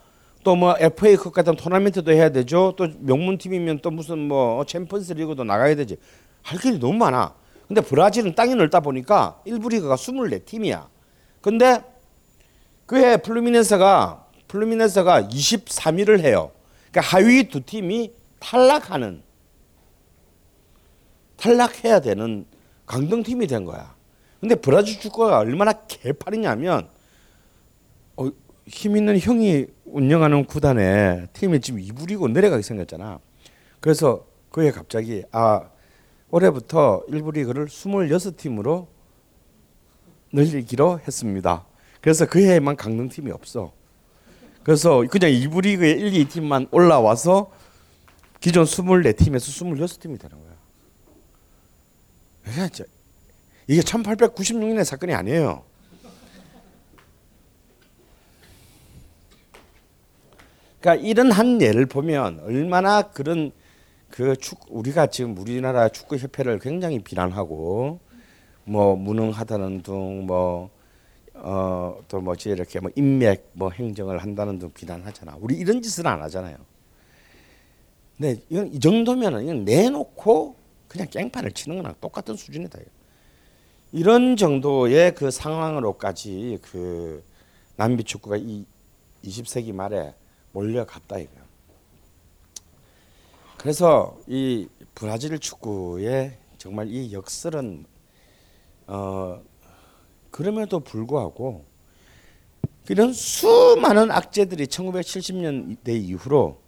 또 뭐 FA컵 같은 토너먼트도 해야 되죠. 또 명문팀이면 또 무슨 뭐 챔피언스 리그도 나가야 되지. 할 길이 너무 많아. 근데 브라질은 땅이 넓다 보니까 1부 리그가 24팀이야. 근데 그해 플루미네스가 플루미네스가 23위를 해요. 그러니까 하위 두 팀이 탈락하는 탈락해야 되는 강등팀이 된 거야. 근데 브라질 축구가 얼마나 개판이냐면 어, 힘 있는 형이 운영하는 구단에 팀이 지금 2부 리그 내려가게 생겼잖아. 그래서 그해 갑자기 아 올해부터 1부 리그를 26팀으로 늘리기로 했습니다. 그래서 그 해에만 강등팀이 없어. 그래서 그냥 2부 리그에 1, 2팀만 올라와서 기존 24팀에서 26팀이 되는 거야. 이게 저- 이게 1896년의 사건이 아니에요. 그러니까 이런 한 예를 보면 얼마나 그런 그 축 우리가 지금 우리나라 축구 협회를 굉장히 비난하고 뭐 무능하다는 둥뭐 어또 뭐지 이렇게 뭐 인맥 뭐 행정을 한다는 둥 비난하잖아. 우리 이런 짓은 안 하잖아요. 근데 이건 이 정도면은 이건 내놓고 그냥 깽판을 치는 거랑 똑같은 수준이다. 이런 정도의 그 상황으로까지 그 남미 축구가 이 20세기 말에 몰려갔다 이거. 그래서 이 브라질 축구의 정말 이 역설은 어 그럼에도 불구하고 이런 수많은 악재들이 1970년대 이후로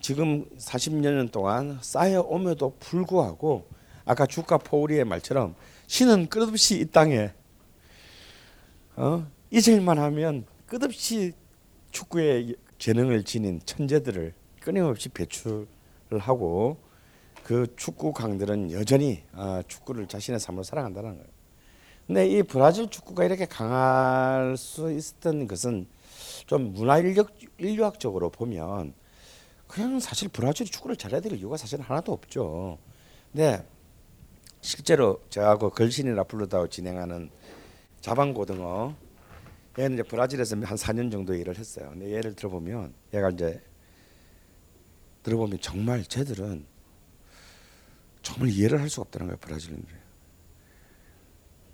지금 40년 동안 쌓여옴에도 불구하고 아까 주가 포우리의 말처럼 신은 끝없이 이 땅에 어? 잊을만 하면 끝없이 축구의 재능을 지닌 천재들을 끊임없이 배출을 하고 그 축구 강들은 여전히 어, 축구를 자신의 삶으로 살아간다는 거예요. 근데 이 브라질 축구가 이렇게 강할 수 있었던 것은 좀 문화 인력 인류학적으로 보면 그냥 사실 브라질이 축구를 잘해야 될 이유가 사실 하나도 없죠. 근데 실제로 그 걸신이라 부르다고 진행하는 자방고등어 얘는 이제 브라질에서 한 4년 정도 일을 했어요. 근데 얘를 들어보면 얘가 이제 들어보면 정말 쟤들은 정말 이해를 할 수가 없다는 거예요 브라질인들이.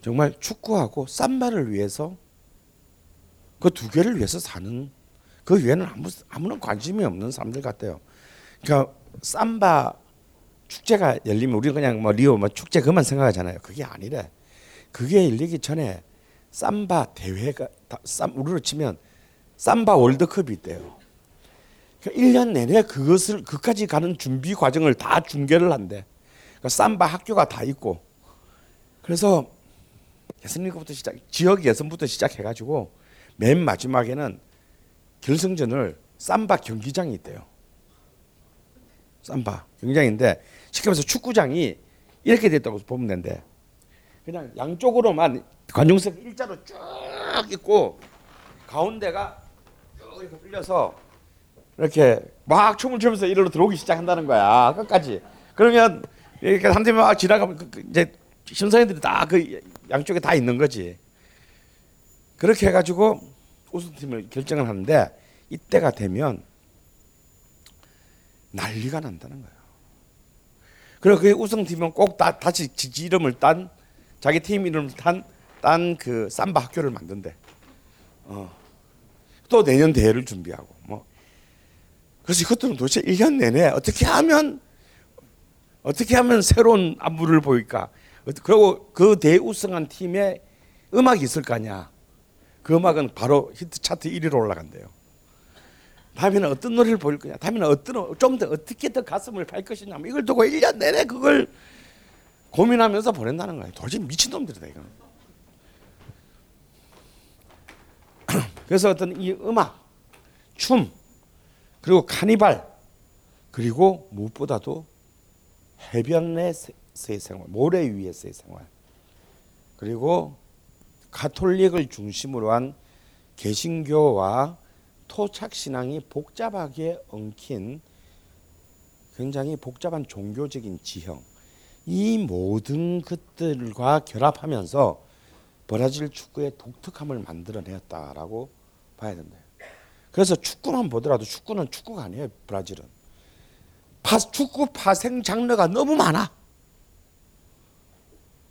정말 축구하고 삼바를 위해서 그 두 개를 위해서 사는 그 외에는 아무 아무런 관심이 없는 사람들 같아요. 그러니까 삼바 축제가 열리면 우리가 그냥 뭐 리오 뭐 축제 그만 생각하잖아요. 그게 아니래. 그게 열리기 전에 삼바 대회가 다, 쌈 우리로 치면 삼바 월드컵이 있대요. 그러니까 1년 내내 그것을 그까지 가는 준비 과정을 다 중계를 한대. 그러니까 삼바 학교가 다 있고. 그래서 예선리그부터 시작, 지역 예선부터 시작해가지고 맨 마지막에는 결승전을 삼바 경기장이 있대요. 삼바 경기장인데 쉽게 말해서 축구장이 이렇게 됐다고 보면 된대. 그냥 양쪽으로만 관중석 일자로 쭉 있고 가운데가 쭉 이렇게 뚫려서 이렇게 막 춤을 추면서 이리로 들어오기 시작한다는 거야 끝까지. 그러면 이렇게 한 팀이 막 지나가면 그- 그 이제 심사위원들이 다 그 양쪽에 다 있는 거지. 그렇게 해가지고 우승팀을 결정을 하는데 이때가 되면 난리가 난다는 거예요. 그리고 그 우승팀은 꼭 다, 다시 지 이름을 딴 자기 팀 이름을 딴딴 그 삼바 학교를 만든대. 어. 또 내년 대회를 준비하고 뭐. 그래서 이것들은 도대체 1년 내내 어떻게 하면 어떻게 하면 새로운 안무를 보일까? 그리고 그 대우승한 팀에 음악이 있을 거 아니야. 그 음악은 바로 히트 차트 1위로 올라간대요. 다음에는 어떤 노래를 보일 거냐? 다음에는 어떤 좀 더 어떻게 더 가슴을 팔 것이냐? 뭐 이걸 두고 1년 내내 그걸 고민하면서 보낸다는 거야. 도대체 미친 놈들이다 이거. 그래서 어떤 이 음악, 춤, 그리고 카니발, 그리고 무엇보다도 해변 에서의 생활, 모래 위에서의 생활, 그리고 가톨릭을 중심으로 한 개신교와 토착 신앙이 복잡하게 엉킨 굉장히 복잡한 종교적인 지형 이 모든 것들과 결합하면서 브라질 축구의 독특함을 만들어냈다라고 봐야 된다. 그래서 축구만 보더라도 축구는 축구가 아니에요. 브라질은 파, 축구 파생 장르가 너무 많아.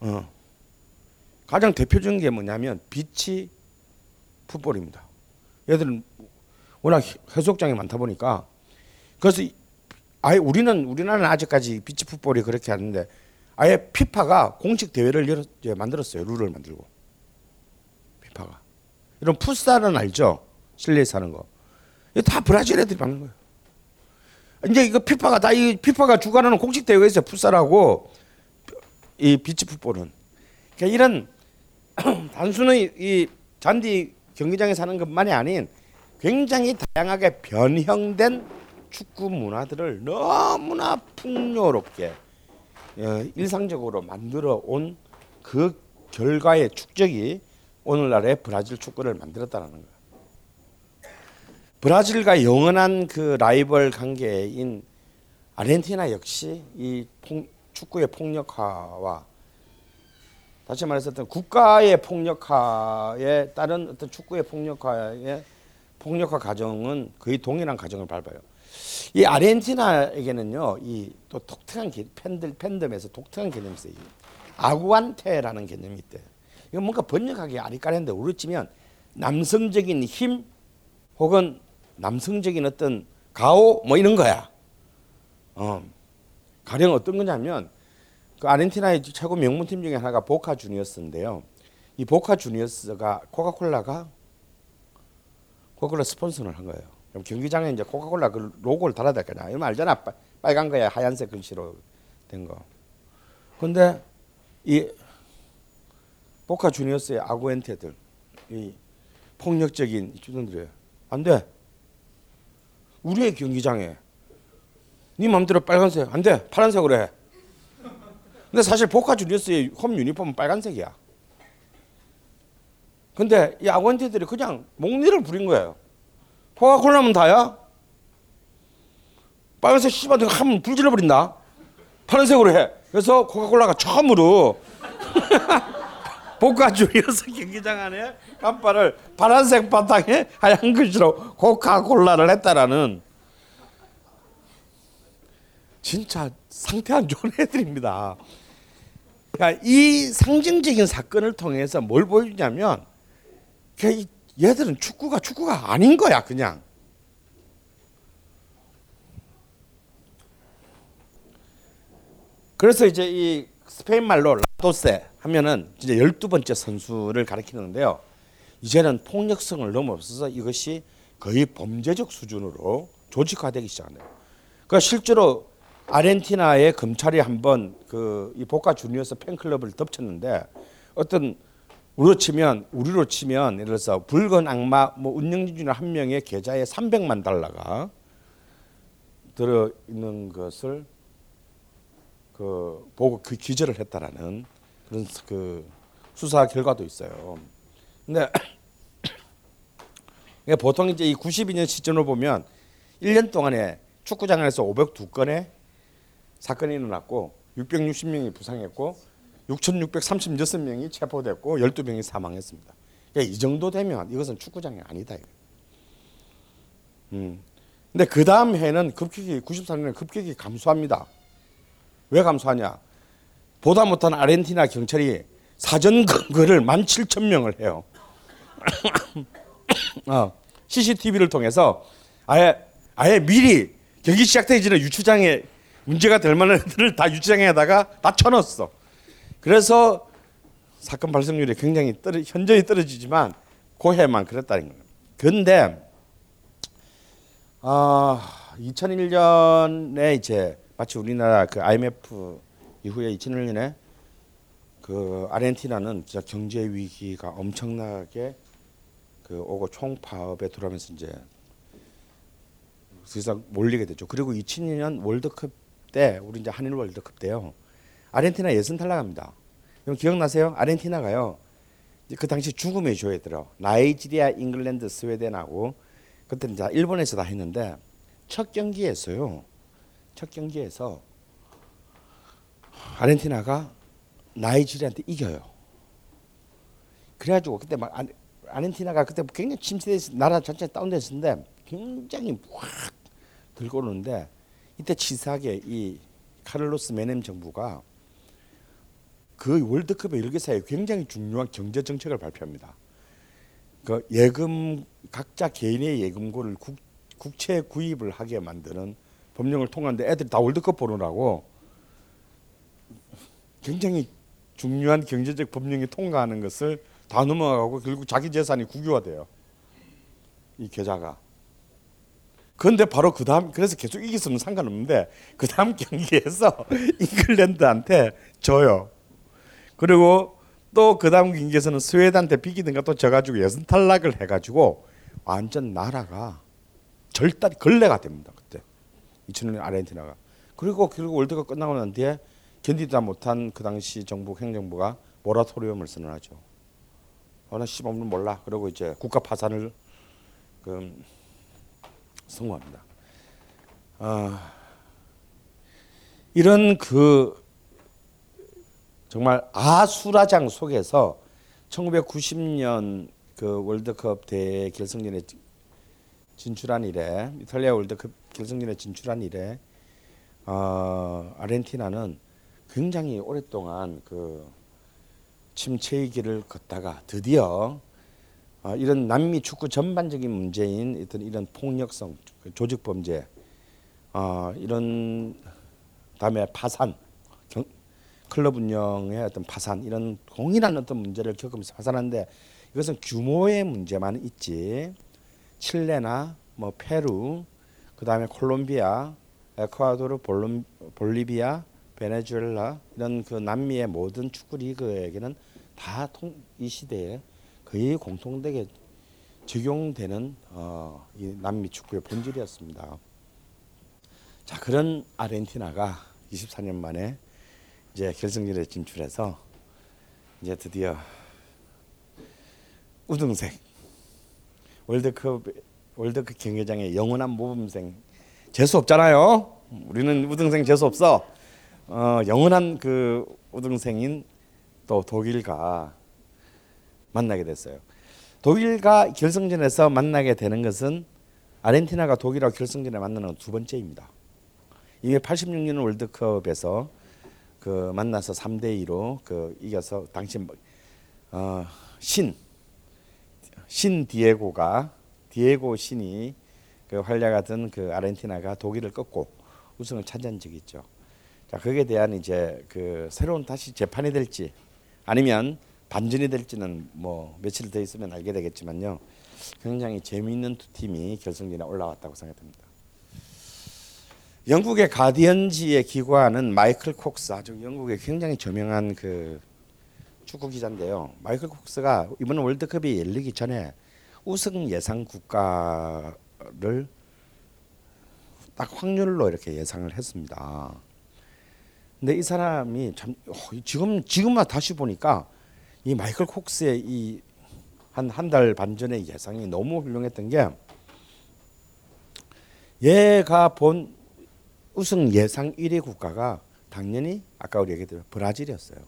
어. 가장 대표적인 게 뭐냐면 beach football입니다. 얘들은 워낙 해수욕장이 많다 보니까 그래서 이- 아예 우리는 우리나라는 아직까지 beach football이 그렇게 하는데 아예 피파가 공식 대회를 열었, 예, 만들었어요. 룰을 만들고 피파가 이런 풋살은 알죠? 실내에서 하는 거. 이거 다 브라질 애들이 하는 거예요. 이제 이거 피파가 다 이 피파가 주관하는 공식 있어요. 풋살하고 이 비치 풋볼은. 그러니까 이런 <clears throat> 단순히 이 잔디 경기장에 사는 것만이 아닌 굉장히 다양하게 변형된 축구 문화들을 너무나 풍요롭게 어, 일상적으로 만들어 온 그 결과의 축적이 오늘날의 브라질 축구를 만들었다는 거예요. 브라질과 영원한 그 라이벌 관계인 아르헨티나 역시 이 폭, 축구의 폭력화와 다시 말해서 어떤 국가의 폭력화에 따른 어떤 축구의 폭력화의 폭력화 과정은 거의 동일한 과정을 밟아요. 이 아르헨티나에게는요, 이 또 독특한 개, 팬들 팬덤에서 독특한 개념이. 아구안테라는 개념이 있대. 이거 뭔가 번역하기 아리까리한데 우리 치면 남성적인 힘 혹은 남성적인 어떤 가오 뭐 이런 거야. 어. 가령 어떤 거냐면 그 아르헨티나의 최고 명문팀 중에 하나가 보카 주니어스인데요. 이 보카 주니어스가 코카콜라가 코카콜라 스폰서를 한 거예요. 그럼 경기장에 이제 코카콜라 그 로고를 달아야 될 거냐. 이러면 알잖아. 빨- 빨간 거야 하얀색 글씨로 된 거. 근데 이 보카 주니어스의 아구엔테들 이 폭력적인 주전들이 안 돼. 우리의 경기장에 네 마음대로 빨간색 안 돼. 파란색으로 해. 근데 사실 보카 주니어스의 홈 유니폼은 빨간색이야. 근데 이 아구엔테들이 그냥 목리를 부린 거예요. 코카콜라면 다야? 빨간색 씨발 내가 하면 불질러 버린다. 파란색으로 해. 그래서 코카콜라가 처음으로 <laughs> 보카 주니어스 경기장 안에 간판을 파란색 바탕에 하얀 글씨로 코카콜라를 했다라는 진짜 상태 안 좋은 <laughs> 애들입니다. 그러니까 이 상징적인 사건을 통해서 뭘 보여주냐면 이 얘들은 축구가 축구가 아닌 거야 그냥. 그래서 이제 이 스페인 말로 라도세 하면은 진짜 열두 번째 선수를 가리키는데요. 이제는 폭력성을 넘어서서 이것이 거의 범죄적 수준으로 조직화되기 시작하네요. 그러니까 실제로 아르헨티나의 검찰이 한번 그 이 보카 주니어스 팬클럽을 덮쳤는데 어떤 우리로 치면 우리로 치면 예를 들어서 붉은 악마 뭐 운영진 중한 명의 계좌에 300만 달러가 들어 있는 것을 그 보고 그 기재를 했다라는 그런 그 수사 결과도 있어요. 근데 <clears throat> 보통 이제 이 92년 시점으로 보면 1년 동안에 축구장에서 502건의 사건이 일어났고 660명이 부상했고 6,636명이 체포됐고 12명이 사망했습니다. 그러니까 이 정도 되면 이것은 축구장이 아니다. 음. 근데 그 다음 해는 급격히 94년에 급격히 감소합니다. 왜 감소하냐? 보다 못한 아르헨티나 경찰이 사전 검거를 17,000명을 해요. <coughs> 어, CCTV를 통해서 아예 아예 미리 경기 시작되기 전에 유치장에 문제가 될 만한 애들을 다 유치장에다가 다 쳐넣었어. 그래서 사건 발생률이 굉장히 떨어, 현저히 떨어지지만 고해만 그랬다는 거예요. 그런데 아 2001년에 이제 마치 우리나라 그 IMF 이후에 2001년에 그 아르헨티나는 진짜 경제 위기가 엄청나게 그 오고 총파업에 들어가면서 이제 사실상 몰리게 되죠. 그리고 2002년 월드컵 때 우리 이제 한일 월드컵 때요. 아르헨티나 예선 탈락합니다. 여러분 기억나세요? 아르헨티나가요. 그 당시 죽음의 조에 들어 나이지리아, 잉글랜드, 스웨덴하고 그때 이제 일본에서 다 했는데 첫 경기에서요. 첫 경기에서 아르헨티나가 나이지리아한테 이겨요. 그래가지고 그때 막 아- 아르헨티나가 그때 굉장히 침체돼서 나라 전체 다운됐었는데 굉장히 확 들고 오는데 이때 치사하게 이 카를로스 메넴 정부가 그 월드컵의 열기사에 굉장히 중요한 경제 정책을 발표합니다. 그 예금 각자 개인의 예금고를 국, 국채 구입을 하게 만드는 법령을 통과하는데 애들이 다 월드컵 보느라고 굉장히 중요한 경제적 법령이 통과하는 것을 다 넘어가고 결국 자기 재산이 국유화돼요. 이 계좌가. 그런데 바로 그 다음 그래서 계속 이겼으면 상관없는데 그 다음 <laughs> 경기에서 잉글랜드한테 져요. 그리고 또 그 다음 경기에서는 스웨덴한테 비기든가 또 져가지고 예선 탈락을 해가지고 완전 나라가 절단 걸레가 됩니다 그때 2000년 아르헨티나가 그리고 결국 월드컵 끝나고 난 뒤에 견디다 못한 그 당시 정부 행정부가 모라토리움을 선언하죠. 어나 씨 없는 몰라. 그리고 이제 국가 파산을 그 선고합니다. 아 이런 그 정말 아수라장 속에서 1990년 그 월드컵 대회 결승전에 진출한 이래 이탈리아 월드컵 결승전에 진출한 이래 어, 아르헨티나는 굉장히 오랫동안 그 침체의 길을 걷다가 드디어 어, 이런 남미 축구 전반적인 문제인 어떤 이런 폭력성, 조직 범죄, 어, 이런 다음에 파산, 경, 클럽 운영의 어떤 파산 이런 동일한 어떤 문제를 겪으면서 파산한데 이것은 규모의 문제만 있지. 칠레나 뭐 페루 그 다음에 콜롬비아 에콰도르 볼롬, 볼리비아 베네수엘라 이런 그 남미의 모든 축구 리그에게는 다 이 시대에 거의 공통되게 적용되는 어, 이 남미 축구의 본질이었습니다. 자 그런 아르헨티나가 24년 만에 이제 결승전에 진출해서 이제 드디어 우등색 월드컵 월드컵 경기장의 영원한 모범생 재수 없잖아요. 우리는 우등생 재수 없어. 어, 영원한 그 우등생인 또 독일과 만나게 됐어요. 독일과 결승전에서 만나게 되는 것은 아르헨티나가 독일과 결승전에 만나는 두 번째입니다. 이게 86년 월드컵에서 그 만나서 3대 2로 그 이겨서 당시 어, 신, 신 디에고가 디에고 신이 그 활약하던 그 아르헨티나가 독일을 꺾고 우승을 차지한 적이 있죠. 자, 거기에 대한 이제 그 새로운 다시 재판이 될지 아니면 반전이 될지는 뭐 며칠 더 있으면 알게 되겠지만요. 굉장히 재미있는 두 팀이 결승전에 올라왔다고 생각됩니다. 영국의 가디언지에 기고하는 마이클 콕스 아주 영국의 굉장히 저명한 그 축구 기자인데요. 마이클 콕스가 이번 월드컵이 열리기 전에 우승 예상 국가를 딱 확률로 이렇게 예상을 했습니다. 근데 이 사람이 참 어, 지금 지금만 다시 보니까 이 마이클 콕스의 이 한 한 달 반 전의 예상이 너무 훌륭했던 게 얘가 본 우승 예상 1위 국가가 당연히 아까 우리 얘기했던 브라질이었어요.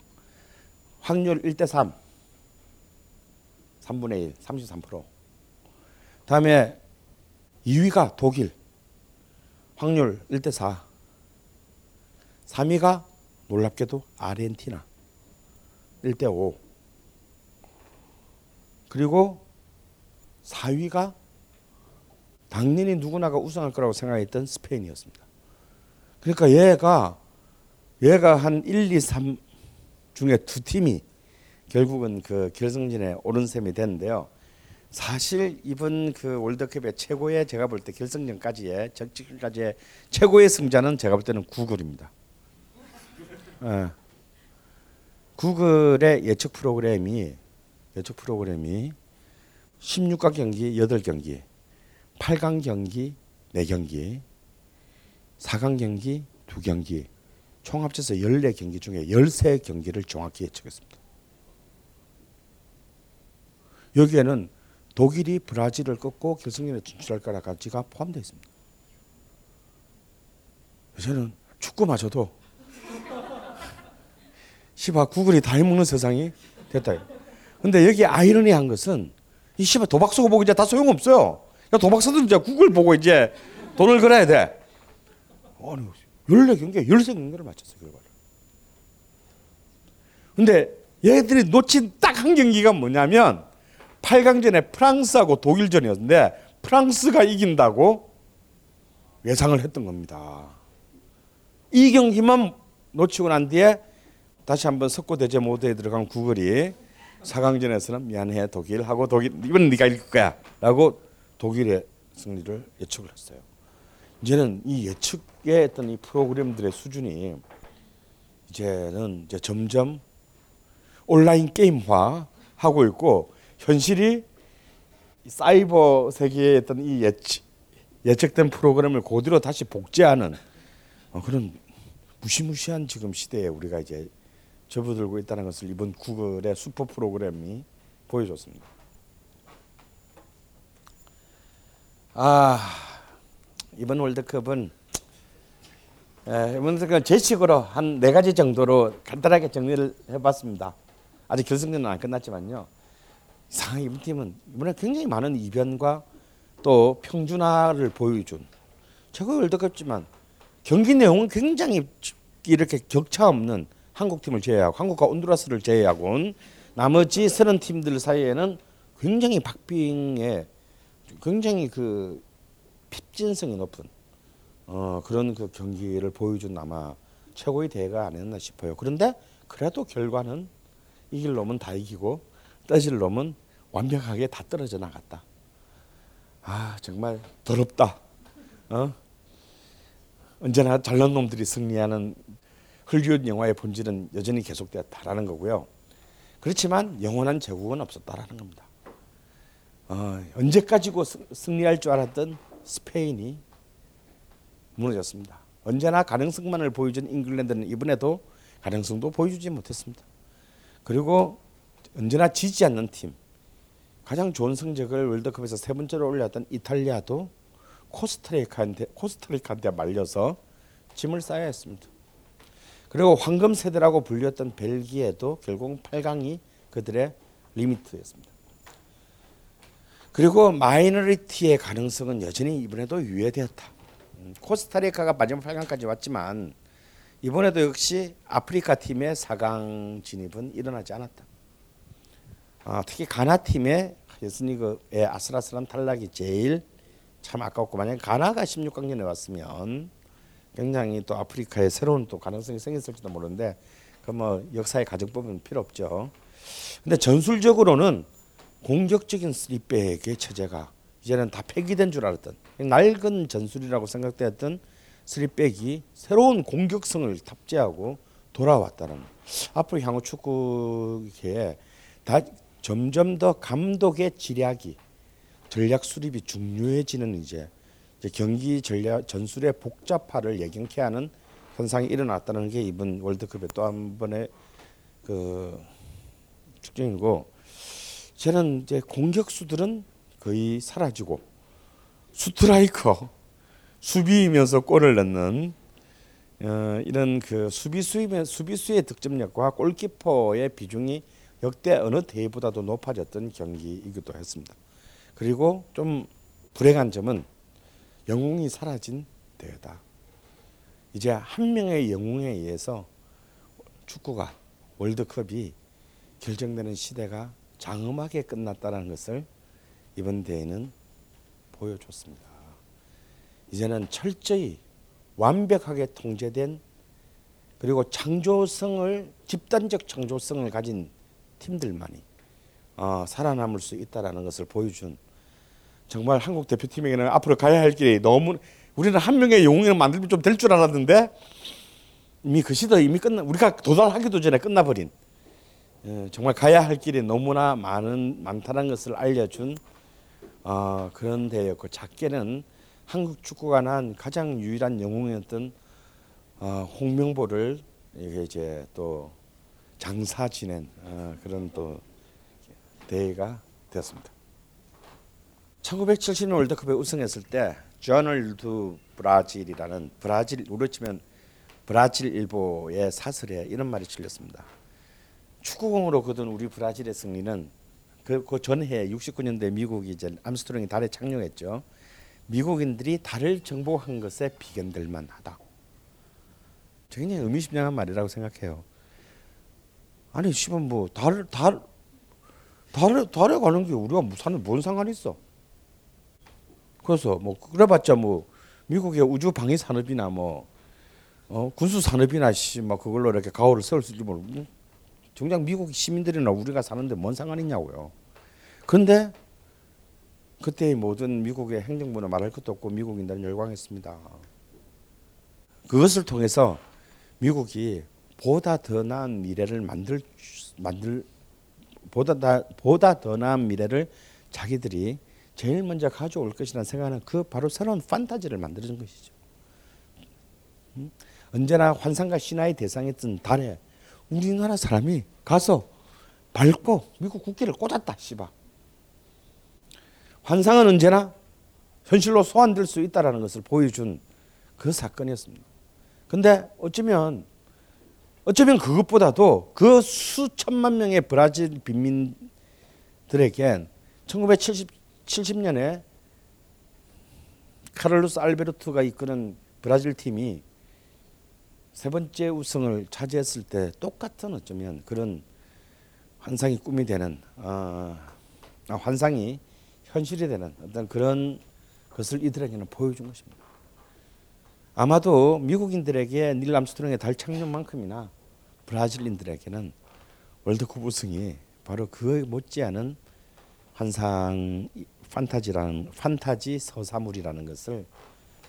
확률 1대 3. 3분의 1, 33%. 다음에 2위가 독일. 확률 1대 4. 3위가 놀랍게도 아르헨티나. 1대 5. 그리고 4위가 당연히 누구나가 우승할 거라고 생각했던 스페인이었습니다. 그러니까 얘가 얘가 한 1, 2, 3 중에 두 팀이 결국은 그 결승전에 오른 셈이 됐는데요. 사실 이번 그 월드컵의 최고의 제가 볼 때 결승전까지의 적직까지의 최고의 승자는 제가 볼 때는 구글입니다. 예. 구글의 예측 프로그램이 예측 프로그램이 16강 경기 8경기, 8강 경기 4경기, 4강 경기 2경기, 총 합쳐서 14경기 중에 13경기를 정확히 예측했습니다. 여기에는 독일이 브라질을 꺾고 결승전에 진출할 거라까지가 포함되어 있습니다. 요새는 축구마저도 <laughs> 시바 구글이 다 해먹는 세상이 됐다. 근데 여기 아이러니한 것은 이 시바 도박수고 보고 이제 다 소용없어요. 야, 도박사들 이제 구글 보고 이제 돈을 걸어야 돼. 아니, 14경기에 13경기를 맞췄어요, 결과를. 근데 얘들이 놓친 딱 한 경기가 뭐냐면 8강전에 프랑스하고 독일전이었는데 프랑스가 이긴다고 예상을 했던 겁니다. 이 경기만 놓치고 난 뒤에 다시 한번 석고 대제 모드에 들어간 구글이 4강전에서는 미안해 독일 하고 독일 이번 네가 이길 거야라고 독일의 승리를 예측을 했어요. 이제는 이 예측의 어떤 이 프로그램들의 수준이 이제는 이제 점점 온라인 게임화 하고 있고 현실이 사이버 세계의 어떤 이 예측, 예측된 프로그램을 그대로 다시 복제하는 어, 그런 무시무시한 지금 시대에 우리가 이제 접어들고 있다는 것을 이번 구글의 슈퍼 프로그램이 보여줬습니다. 아 이번 월드컵은 에, 이번 월드컵 제 식으로 한 네 가지 정도로 간단하게 정리를 해봤습니다. 아직 결승전은 안 끝났지만요. 이상하게 이번 팀은 이번에 굉장히 많은 이변과 또 평준화를 보여준 최고 월드컵지만 경기 내용은 굉장히 이렇게 격차 없는 한국 팀을 제외하고 한국과 온두라스를 제외하고는 나머지 서른 팀들 사이에는 굉장히 박빙의 굉장히 그 핍진성이 높은 어, 그런 그 경기를 보여준 아마 최고의 대회가 아니었나 싶어요. 그런데 그래도 결과는 이길 놈은 다 이기고 떠질 놈은 완벽하게 다 떨어져 나갔다. 아 정말 더럽다. 어? 언제나 잘난 놈들이 승리하는 헐리우드 영화의 본질은 여전히 계속되었다라는 거고요. 그렇지만 영원한 제국은 없었다라는 겁니다. 어, 언제까지고 승리할 줄 알았던 스페인이 무너졌습니다. 언제나 가능성만을 보여준 잉글랜드는 이번에도 가능성도 보여주지 못했습니다. 그리고 언제나 지지 않는 팀, 가장 좋은 성적을 월드컵에서 세 번째로 올렸던 이탈리아도 코스타리카한테 코스타리카한테 말려서 짐을 싸야 했습니다. 그리고 황금 세대라고 불렸던 벨기에도 결국 8강이 그들의 리미트였습니다. 그리고 마이너리티의 가능성은 여전히 이번에도 유예되었다. 음, 코스타리카가 마지막 8강까지 왔지만 이번에도 역시 아프리카 팀의 4강 진입은 일어나지 않았다. 아, 특히 가나 팀의 예스니그의 아슬아슬한 탈락이 제일 참 아깝고 만약 가나가 16강전에 왔으면 굉장히 또 아프리카에 새로운 또 가능성이 생겼을지도 모르는데 그 뭐 역사의 가정법은 필요 없죠. 근데 전술적으로는 공격적인 쓰리백의 체제가 이제는 다 폐기된 줄 알았던 낡은 전술이라고 생각되었던 쓰리백이 새로운 공격성을 탑재하고 돌아왔다는 앞으로 향후 축구계에 다 점점 더 감독의 지략이 전략 수립이 중요해지는 이제 경기 전략 전술의 복잡화를 예견케 하는 현상이 일어났다는 게 이번 월드컵의 또 한 번의 그 특징이고 저는 이제 공격수들은 거의 사라지고 스트라이커 수비이면서 골을 넣는 어, 이런 그 수비수의 수비수의 득점력과 골키퍼의 비중이 역대 어느 대회보다도 높아졌던 경기이기도 했습니다. 그리고 좀 불행한 점은 영웅이 사라진 대회다. 이제 한 명의 영웅에 의해서 축구가 월드컵이 결정되는 시대가 장엄하게 끝났다는 것을 이번 대회는 보여줬습니다. 이제는 철저히 완벽하게 통제된 그리고 창조성을 집단적 창조성을 가진 팀들만이 어, 살아남을 수 있다라는 것을 보여준 정말 한국 대표팀에게는 앞으로 가야 할 길이 너무 우리는 한 명의 영웅을 만들면 좀 될 줄 알았는데 이미 그 시대 이미 끝나 우리가 도달하기도 전에 끝나버린 예, 정말 가야 할 길이 너무나 많은 많다는 것을 알려준 어, 그런 대회였고 작게는 한국 축구가 난 가장 유일한 영웅이었던 어, 홍명보를 이게 이제 또 장사 지낸 어, 그런 또 대회가 되었습니다. 1970년 월드컵에 우승했을 때 Jornal do Brasil이라는 브라질 우리 치면 브라질 일보의 사설에 이런 말이 실렸습니다. 축구공으로 거둔 우리 브라질의 승리는 그, 그 전해 69년대 미국이 이제 암스트롱이 달에 착륙했죠. 미국인들이 달을 정복한 것에 비견될 만하다. 굉장히 의미심장한 말이라고 생각해요. 아니 씨발 뭐 달, 달, 달에, 달에 가는 게 우리가 무슨 뭔 상관 있어? 그래서 뭐 그래봤자 뭐 미국의 우주 방위 산업이나 뭐 어, 군수 산업이나 씨막 그걸로 이렇게 가오를 세울 수 있지 모르고 정작 미국 시민들이나 우리가 사는데 뭔 상관이냐고요. 그런데 그때의 모든 미국의 행정부는 말할 것도 없고 미국인들은 열광했습니다. 그것을 통해서 미국이 보다 더 나은 미래를 만들 만들 보다 다, 보다 더 나은 미래를 자기들이 제일 먼저 가져올 것이라는 생각하는 그 바로 새로운 판타지를 만들어준 것이죠. 음? 언제나 환상과 신화의 대상이었던 달에 우리나라 사람이 가서 밟고 미국 국기를 꽂았다. 씨바. 환상은 언제나 현실로 소환될 수 있다라는 것을 보여준 그 사건이었습니다. 근데 어쩌면 어쩌면 그것보다도 그 수천만 명의 브라질 빈민들에겐 1970 년에 카를로스 알베르토가 이끄는 브라질 팀이 세 번째 우승을 차지했을 때 똑같은 어쩌면 그런 환상이 꿈이 되는 어, 아, 환상이 현실이 되는 어떤 그런 것을 이들에게는 보여준 것입니다. 아마도 미국인들에게 닐 암스트롱의 달 착륙만큼이나 브라질인들에게는 월드컵 우승이 바로 그 못지않은 환상 판타지라는 판타지 서사물이라는 것을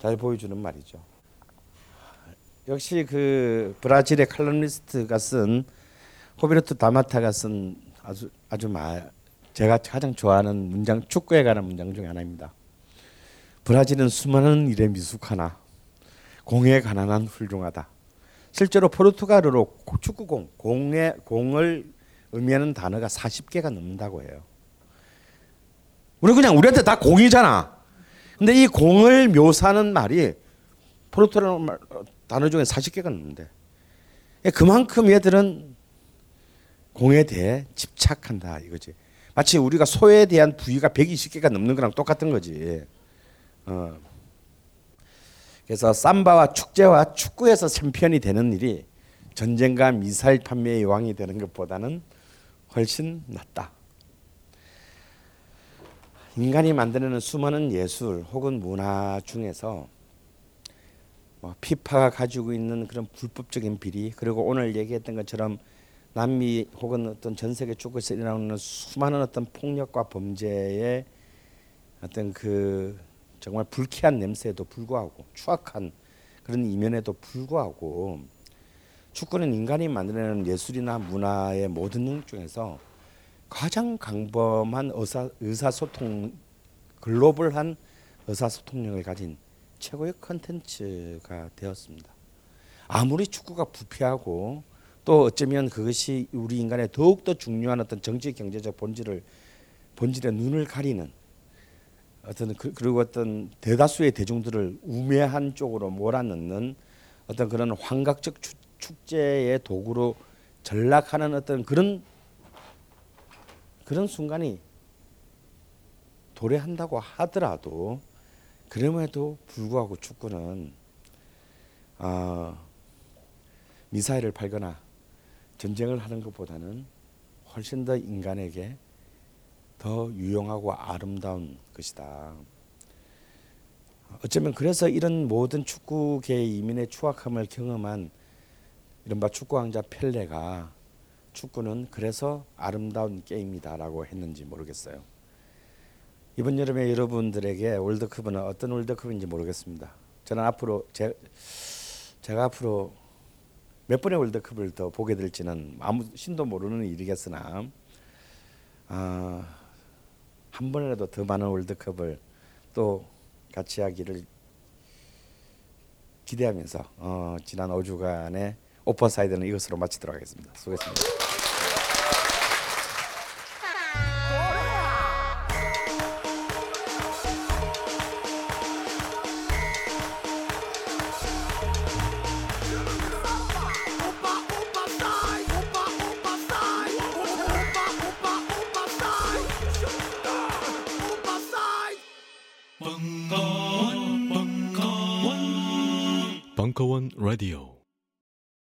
잘 보여주는 말이죠. 역시 그 브라질의 칼럼니스트가 쓴 호베르토 다마타가 쓴 아주 아주 마, 제가 가장 좋아하는 문장 축구에 관한 문장 중에 하나입니다. 브라질은 수많은 일에 미숙하나 공에 가난한 훌륭하다. 실제로 포르투갈어로 축구공 공의 공을 의미하는 단어가 40개가 넘는다고 해요. 우리 그냥 우리한테 다 공이잖아. 근데 이 공을 묘사하는 말이 포르투갈 단어 중에 40개가 넘는데 그만큼 얘들은 공에 대해 집착한다 이거지. 마치 우리가 소에 대한 부위가 120개가 넘는 거랑 똑같은 거지. 어. 그래서 삼바와 축제와 축구에서 챔피언이 되는 일이 전쟁과 미사일 판매의 왕이 되는 것보다는 훨씬 낫다. 인간이 만드는 수많은 예술 혹은 문화 중에서 뭐 피파가 가지고 있는 그런 불법적인 비리 그리고 오늘 얘기했던 것처럼 남미 혹은 어떤 전 세계 축구에서 일어나는 수많은 어떤 폭력과 범죄의 어떤 그 정말 불쾌한 냄새에도 불구하고 추악한 그런 이면에도 불구하고 축구는 인간이 만들어내는 예술이나 문화의 모든 능 중에서 가장 강범한 의사 의사소통 글로벌한 의사소통력을 가진 최고의 컨텐츠가 되었습니다. 아무리 축구가 부패하고 또 어쩌면 그것이 우리 인간의 더욱더 중요한 어떤 정치 경제적 본질을 본질의 눈을 가리는 어떤 그, 리고 어떤 대다수의 대중들을 우매한 쪽으로 몰아넣는 어떤 그런 환각적 추, 축제의 도구로 전락하는 어떤 그런 그런 순간이 도래한다고 하더라도 그럼에도 불구하고 축구는 어, 미사일을 팔거나 전쟁을 하는 것보다는 훨씬 더 인간에게 더 유용하고 아름다운 것이다. 어쩌면 그래서 이런 모든 축구계 이민의 추악함을 경험한 이른바 축구 왕자 펠레가 축구는 그래서 아름다운 게임이다라고 했는지 모르겠어요. 이번 여름에 여러분들에게 월드컵은 어떤 월드컵인지 모르겠습니다. 저는 앞으로 제, 제가 앞으로 몇 번의 월드컵을 더 보게 될지는 아무 신도 모르는 일이겠으나 어, 한 번이라도 더 많은 월드컵을 또 같이 하기를 기대하면서 어, 지난 5주간의 오퍼사이드는 이것으로 마치도록 하겠습니다. 수고했습니다.